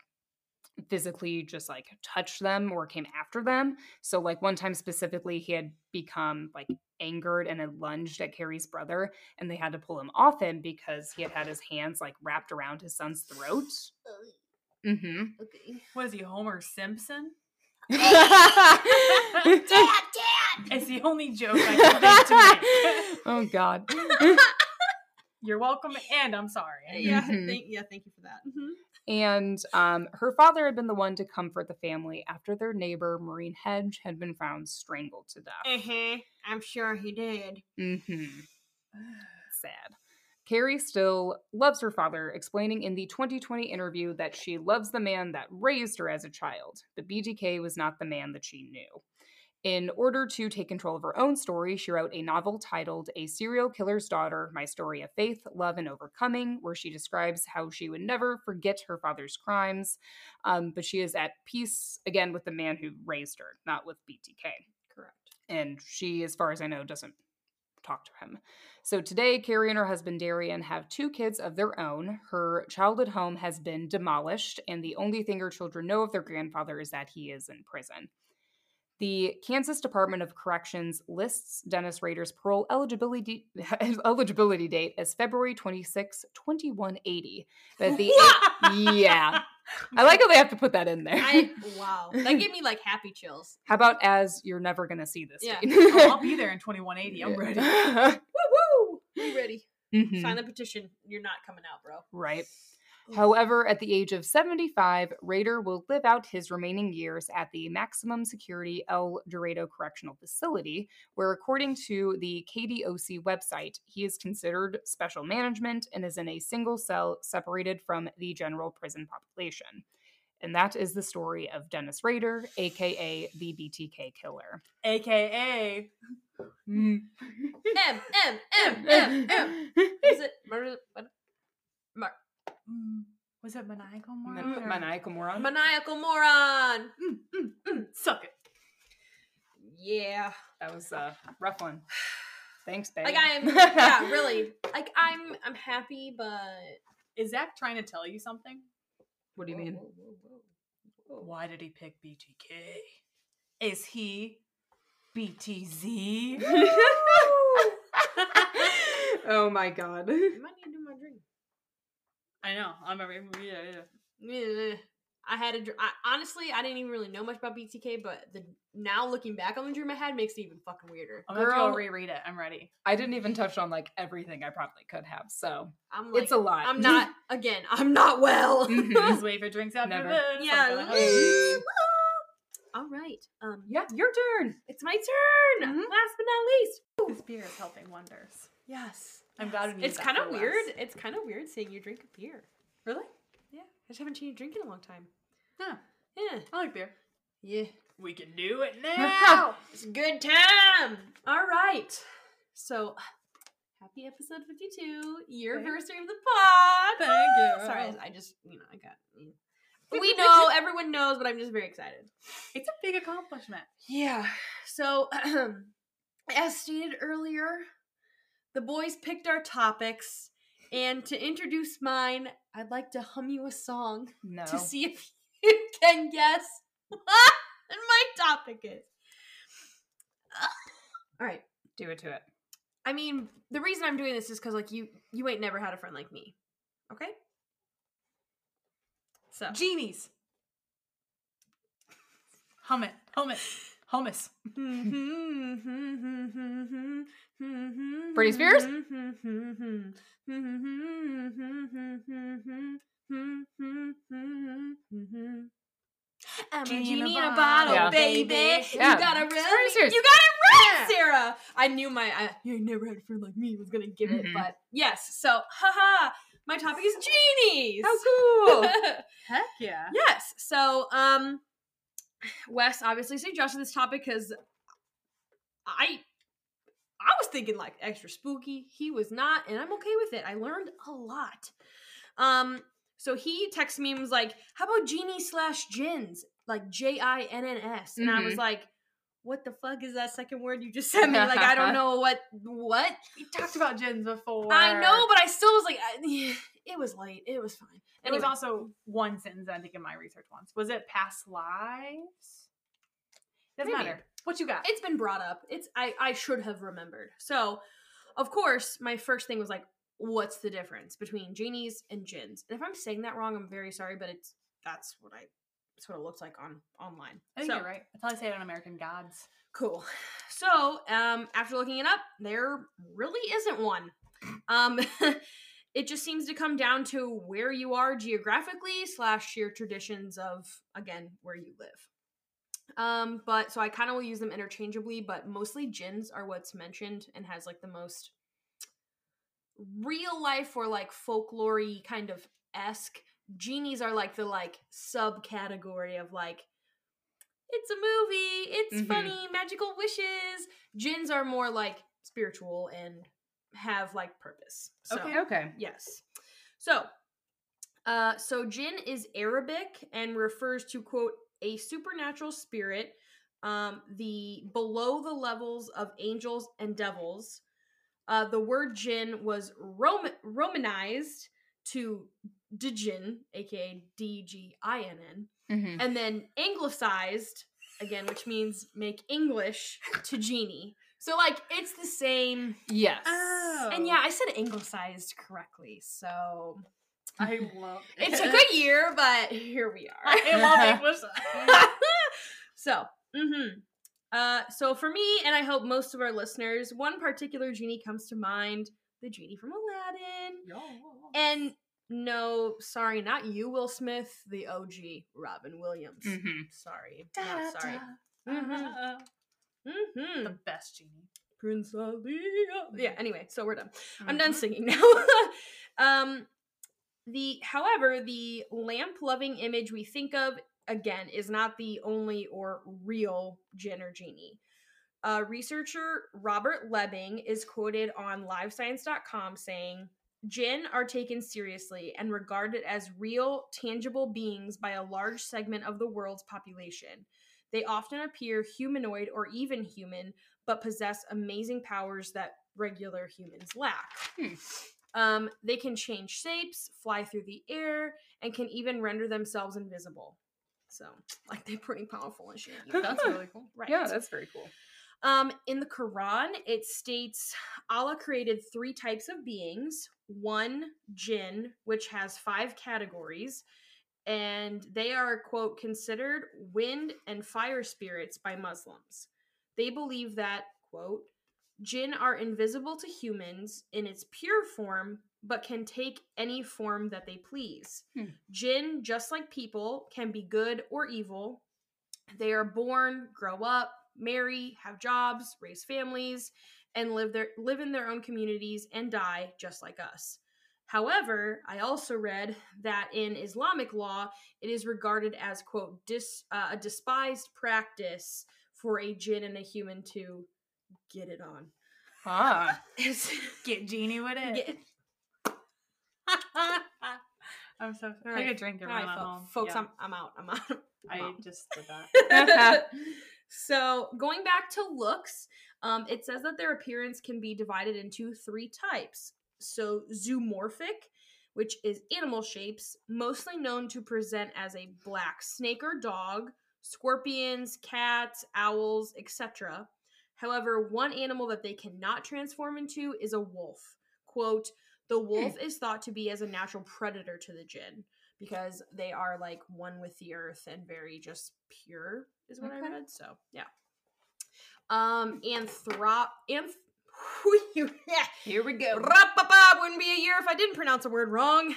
physically just like touched them or came after them. So like one time specifically he had become like angered and had lunged at Carrie's brother and they had to pull him off him because he had had his hands like wrapped around his son's throat. Mhm. Okay. What is he, Homer Simpson? Dad, dad. It's the only joke I can think to make. oh god. You're welcome, and I'm sorry. Yeah, Mhm. thank, yeah, thank you for that. Mhm. And um, her father had been the one to comfort the family after their neighbor, Marine Hedge, had been found strangled to death. Uh-huh. I'm sure he did. hmm Sad. Carrie still loves her father, explaining in the 2020 interview that she loves the man that raised her as a child, but BTK was not the man that she knew. In order to take control of her own story, she wrote a novel titled A Serial Killer's Daughter My Story of Faith, Love, and Overcoming, where she describes how she would never forget her father's crimes, um, but she is at peace again with the man who raised her, not with BTK Correct. and she, as far as I know, doesn't talk to him. So today, Carrie and her husband Darian have two kids of their own. Her childhood home has been demolished, and the only thing her children know of their grandfather is that he is in prison. The Kansas Department of Corrections lists Dennis Rader's parole eligibility eligibility date as February 26, 2180. But the yeah, I like how they have to put that in there. I wow, that gave me like happy chills. How about as you're never gonna see this? Yeah. date? Oh, I'll be there in 2180. I'm ready. Woo woo! We ready? Mhm. Sign the petition. You're not coming out, bro. Right. However, at the age of 75, Rader will live out his remaining years at the maximum security El Dorado Correctional Facility, where, according to the KDOC website, he is considered special management and is in a single cell separated from the general prison population. And that is the story of Dennis Rader, aka the BTK killer. AKA. Mm. M M M M M. Is it? Mar- what? Mar- Mm, was it maniacal moron? Man- or- Maniacal moron. maniacal moron. Mm, mm, mm. Suck it. Yeah. That was a rough one. Thanks, babe. Like I'm. Yeah, really. Like I'm. I'm happy, but. Is Zach trying to tell you something? What do you mean? Whoa, whoa, whoa, whoa. Why did he pick BTK? Is he BTZ? oh my god. I might need to do my drink. I know. I'm a yeah, yeah. Yeah. I had a. honestly, I didn't even really know much about BTK, but the now looking back on the dream I had makes it even fucking weirder. I'm gonna go reread it. I'm ready. I didn't even touch on like everything I probably could have, so I'm like, it's a lot. I'm not. Again, I'm not well. Mhm. Just wait for drinks after Never. this. yeah. All right. Um. yeah, your turn. It's my turn. Mhm. Last but not least. This beer is helping wonders. Yes. I'm glad we It's kind of weird. Wes. It's kind of weird seeing you drink a beer. Really? Yeah. I just haven't seen you drink in a long time. Yeah. Yeah. I like beer. Yeah. We can do it now. It's a good time. All right. So, happy episode 52, year anniversary of the pod. Thank you. Sorry, I just, you know, I got. We know, everyone knows, but I'm just very excited. it's a big accomplishment. Yeah. So, as stated earlier, the boys picked our topics, and to introduce mine, I'd like to hum you a song No. to see if you can guess what my topic is. All right. Do it to it. I mean, the reason I'm doing this is because like you, you ain't never had a friend like me. Okay. So Genies. Hum it. Hum it. Hummus. Britney Spears? I'm a Genie genie in in a a bottle, Yeah. baby. Yeah. You got it Britney right. You got it right, Yeah. Sarah. I knew my I, you never had a friend like me was gonna give it, Mhm. but yes. So, haha. My topic is genies. How cool. Heck yeah. yes. So, um, Wes obviously suggested this topic because I I was thinking like extra spooky. He was not, and I'm okay with it. I learned a lot. Um, so he texted me and was like, "How about genie slash jinns, like J I N N S?" And I was Mhm. like, "What the fuck is that second word you just sent me? Like, I don't know what what." We talked about jinns before. I know, but I still was like, I, it was late. It was fine. It was also one sentence I think in my research once. Was it past lives? Doesn't Maybe. matter. What you got? it's been brought up. It's I I should have remembered. So, of course, my first thing was like, what's the difference between genies and jinns? And if I'm saying that wrong, I'm very sorry, but it's that's what I what it looks like on online. I think so, you're right. That's how I say it on American Gods. Cool. So, um, after looking it up, there really isn't one. Um, it just seems to come down to where you are geographically slash your traditions of again where you live. Um, but so I kind of will use them interchangeably, but mostly jinns are what's mentioned and has like the most real life or like folklore kind of esque. Genies are like the like subcategory of like it's a movie, it's Mhm. funny, magical wishes. Jinns are more like spiritual and have like purpose. So Okay. Okay. Yes. So, uh, so jinn is Arabic and refers to quote a supernatural spirit, um, the below the levels of angels and devils. Uh, the word jinn was Roman Romanized to Djinn, aka D G I N N, Mhm. and then anglicized again, which means make English to genie. So like it's the same. Yes. Oh. And yeah, I said anglicized correctly, so I love it. it took a year, but here we are. I love English. so, hmm uh, so for me, and I hope most of our listeners, one particular genie comes to mind: the genie from Aladdin. And no, sorry, not you, Will Smith, the OG Robin Williams. Mhm. Sorry, not sorry. Mhm. Mm-hmm. The best genie. Prince Ali. Yeah. Anyway, so we're done. I'm Mm-hmm. done singing now. um, the however, the lamp loving image we think of again is not the only or real jinn or genie. Uh, researcher Robert Lebling is quoted on LiveScience.com saying, "Jinn are taken seriously and regarded as real, tangible beings by a large segment of the world's population. They often appear humanoid or even human, but possess amazing powers that regular humans lack. Hmm. Um, they can change shapes, fly through the air, and can even render themselves invisible. So, like they're pretty powerful and shit. That's really cool. right. Yeah, that's very cool. Um, in the Quran, it states Allah created three types of beings. One, jinn, which has five categories, and they are, quote, considered wind and fire spirits by Muslims. They believe that, quote, jinn are invisible to humans in its pure form, but can take any form that they please. Hmm. Jinn, just like people, can be good or evil. They are born, grow up, marry, have jobs, raise families, and live their live in their own communities and die just like us. However, I also read that in Islamic law, it is regarded as quote dis, uh, a despised practice for a jinn and a human to get it on. Ah. It's- Get genie with it. get- I'm so All right. a drink All right, at fo- home. folks. Yeah. I'm I'm out. I'm out. I just did that. So going back to looks, um, it says that their appearance can be divided into three types. So zoomorphic, which is animal shapes, mostly known to present as a black snake or dog, scorpions, cats, owls, etc. However, one animal that they cannot transform into is a wolf. Quote, the wolf is thought to be as a natural predator to the jinn because they are like one with the earth and very just pure is what I read. So yeah. Um anthrop anth Here we go. Rapapa wouldn't be a year if I didn't pronounce a word wrong.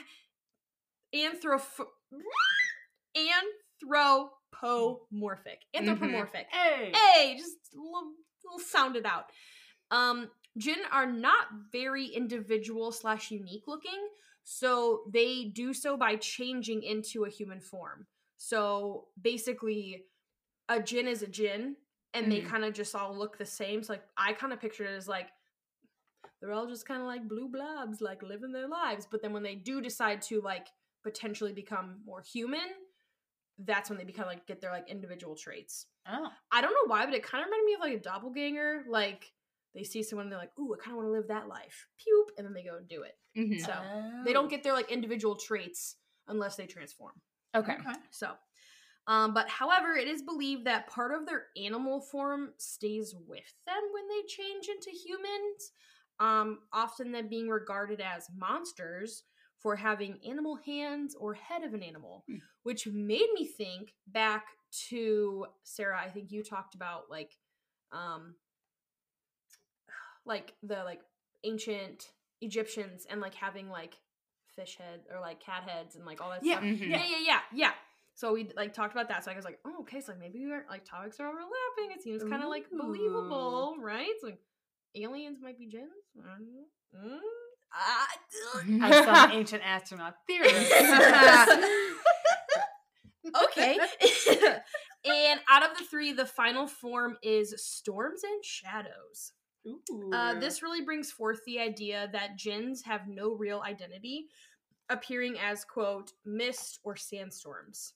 Anthroph anthropomorphic. Anthropomorphic. Hey. Hey, just a little, little sound it out. Um, Jinn are not very individual slash unique looking, so they do so by changing into a human form. So basically, a Jinn is a Jinn, and they Mhm. kind of just all look the same. So like, I kind of pictured it as like they're all just kind of like blue blobs, like living their lives. But then when they do decide to like potentially become more human, that's when they become like get their like individual traits. Oh. I don't know why, but it kind of reminded me of like a doppelganger. Like they see someone and they're like, "Ooh, I kind of want to live that life." Pew, and then they go and do it. Mhm. So Oh. they don't get their like individual traits unless they transform. Okay. Okay. So, um, but however, it is believed that part of their animal form stays with them when they change into humans. Um, often them being regarded as monsters for having animal hands or head of an animal, Hmm. which made me think back to Sarah. I think you talked about like, um, like the like ancient Egyptians and like having like fish head or like cat heads and like all that Yeah, stuff. Mhm. Yeah, yeah, yeah, yeah. So we like talked about that. So I was like, oh, okay, so like maybe we are like topics are overlapping. It seems kind of like believable, right? So like, aliens might be jinns. I don't know. Mm, ah, As some ancient astronaut theorist. okay. and out of the three, the final form is storms and shadows. Uh, this really brings forth the idea that jinns have no real identity, appearing as quote mist or sandstorms.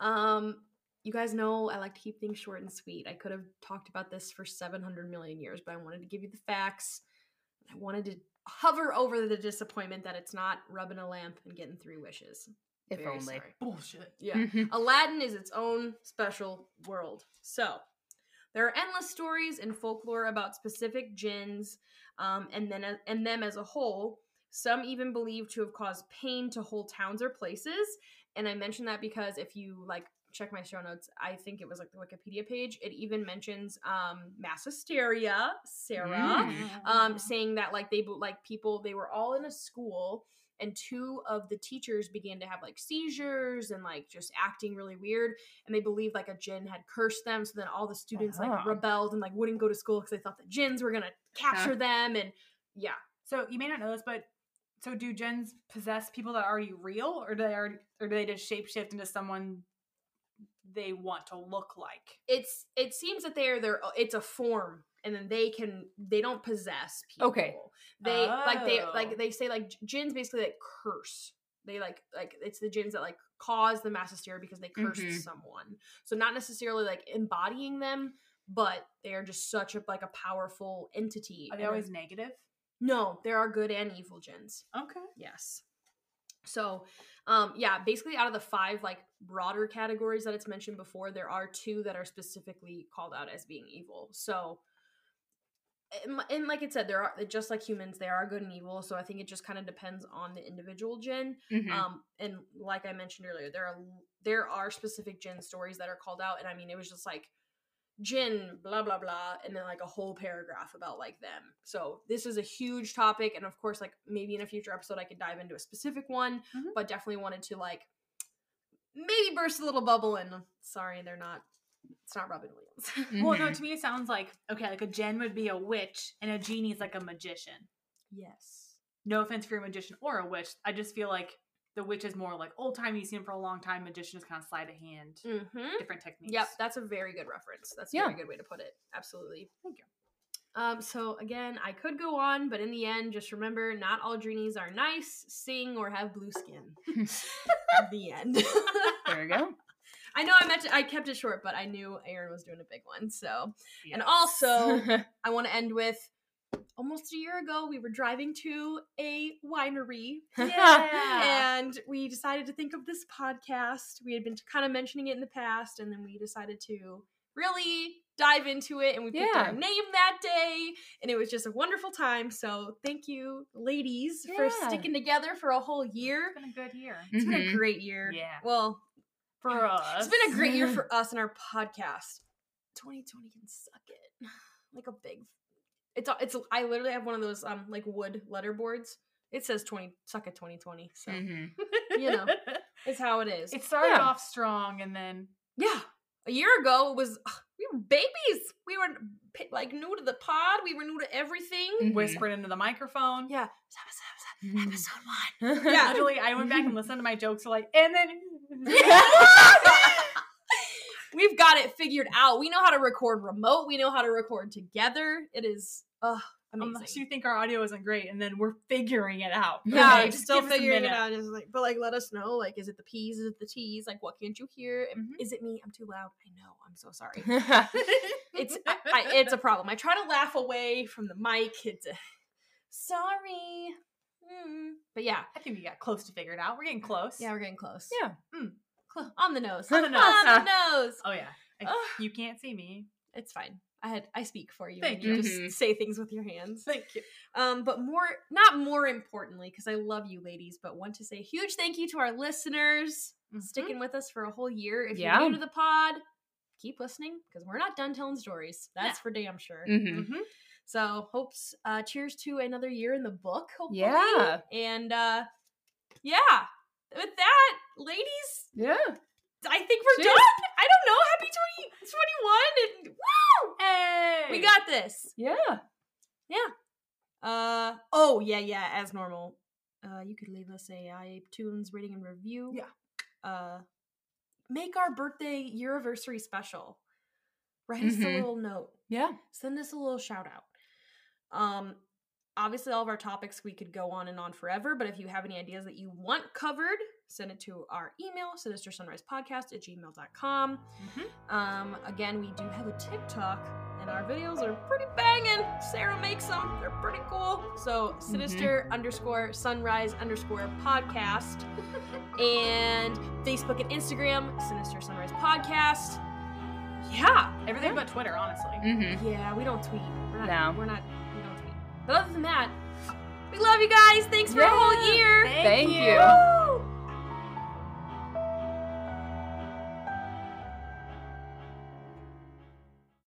Um, you guys know I like to keep things short and sweet. I could have talked about this for 700 million years, but I wanted to give you the facts. I wanted to hover over the disappointment that it's not rubbing a lamp and getting three wishes. If Very only. sorry. Bullshit. Yeah. Aladdin is its own special world. So, there are endless stories and folklore about specific jinns, um, and then and them as a whole. Some even believe to have caused pain to whole towns or places. And I mention that because if you like check my show notes, I think it was like the Wikipedia page. It even mentions um, mass hysteria, Sarah, Mm. um, saying that like they like people they were all in a school and two of the teachers began to have like seizures and like just acting really weird and they believed like a jinn had cursed them so then all the students like Oh. rebelled and like wouldn't go to school because they thought the jinns were gonna capture them and yeah So you may not know this, but so do jinns possess people that are already real, or do they already, or do they just shapeshift into someone they want to look like? it's it seems that they're they're it's a form and then they can they don't possess people Okay. they like they Oh. like they say like jinns basically like curse they like like it's the jinns that like cause the mass hysteria because they cursed Mhm. someone so not necessarily like embodying them but they are just such a like a powerful entity Are they and always negative? no there are good and evil jinns Okay. Yes. So, um, yeah, basically out of the five like broader categories that it's mentioned before, there are two that are specifically called out as being evil. So, and, and like it said, there are just like humans, there are good and evil. So I think it just kind of depends on the individual jinn. Mhm. Um, and like I mentioned earlier, there are there are specific jinn stories that are called out, and I mean, it was just like jinn, blah blah blah, and then like a whole paragraph about like them. So this is a huge topic, and of course, like maybe in a future episode, I could dive into a specific one, Mhm. but definitely wanted to like maybe burst a little bubble. And sorry, they're not. It's not Robin Williams. Well, no, Mhm. to me it sounds like okay, like a jinn would be a witch, and a genie is like a magician. yes. No offense for a magician or a witch. I just feel like the witch is more like old time. You've seen for a long time. Magician is kind of sleight of hand, Mm-hmm. different techniques. Yep, that's a very good reference. That's a Yeah. very good way to put it. Absolutely. Thank you. Um, so again, I could go on, but in the end, just remember not all genies are nice, sing, or have blue skin. the end. There we go. I know I meant to, I kept it short, but I knew Erin was doing a big one. So, and also, I want to end with almost a year ago, we were driving to a winery Yeah. and we decided to think of this podcast. We had been kind of mentioning it in the past, and then we decided to really dive into it. And we picked Yeah. our name that day, and it was just a wonderful time. So thank you, ladies, for sticking together for a whole year. It's been a good year. It's been a Mhm. great year. Yeah. Well, For us. it's been a great year for us and our podcast. 2020 can suck it. Like a big. It's it's. I literally have one of those um like wood letter boards. It says 20 suck at 2020. So Mhm. you know. it's how it is. it started Yeah. off strong and then yeah. A year ago it was ugh, we were babies. We were like new to the pod. We were new to everything. Mhm. whispered into the microphone. Yeah. Episode one. Yeah. Yeah. Literally, I went back and listened to my jokes. Like, and then We've got it figured out. We know how to record remote. We know how to record together. It is uh amazing. unless you think our audio isn't great, and then we're figuring it out. yeah, Like, just still give us a figuring it out. Just like, but like, let us know. Like, is it the P's? Is it the T's? Like, what can't you hear? Mhm. Is it me? I'm too loud. I know. I'm so sorry. It's I, I, it's a problem. I try to laugh away from the mic. It's a, sorry. Mm. But yeah, I think we got close to figure it out. We're getting close. yeah, we're getting close. Yeah. Mm. Clo- on the nose. On the nose. On the nose. Oh yeah. I- Ugh. you can't see me. It's fine. I had I speak for you. Thank and you. you. Just Mhm. say things with your hands. Thank you. Um, but more, not more importantly, because I love you, ladies, but want to say a huge thank you to our listeners Mhm. sticking with us for a whole year. If Yeah. you're new to the pod, keep listening because we're not done telling stories. That's Yeah. for damn sure. Mhm. So hopes uh cheers to another year in the book, hopefully. Yeah. And uh yeah. With that, ladies, Yeah. I think we're Cheers. done. I don't know. Happy 2021 and woo! Hey, We got this. Yeah. Yeah. Uh oh yeah yeah as normal. Uh you could leave us a iTunes rating and review. Yeah. Uh make our birthday year anniversary special. Write us a Mhm. little note. Yeah. Send us a little shout out. Um obviously all of our topics we could go on and on forever, but if you have any ideas that you want covered, send it to our email, sinister sunrise podcast at gmail.com. Mhm. Um, again, we do have a TikTok, and our videos are pretty banging. Sarah makes them; they're pretty cool. So sinister underscore sunrise underscore podcast, and Facebook and Instagram, sinister sunrise podcast. Yeah, everything but Twitter, honestly. Mm-hmm. yeah, we don't tweet. We're not, No. we're not. We don't. But other than that, we love you guys. Thanks for a whole year. Thank you. Woo!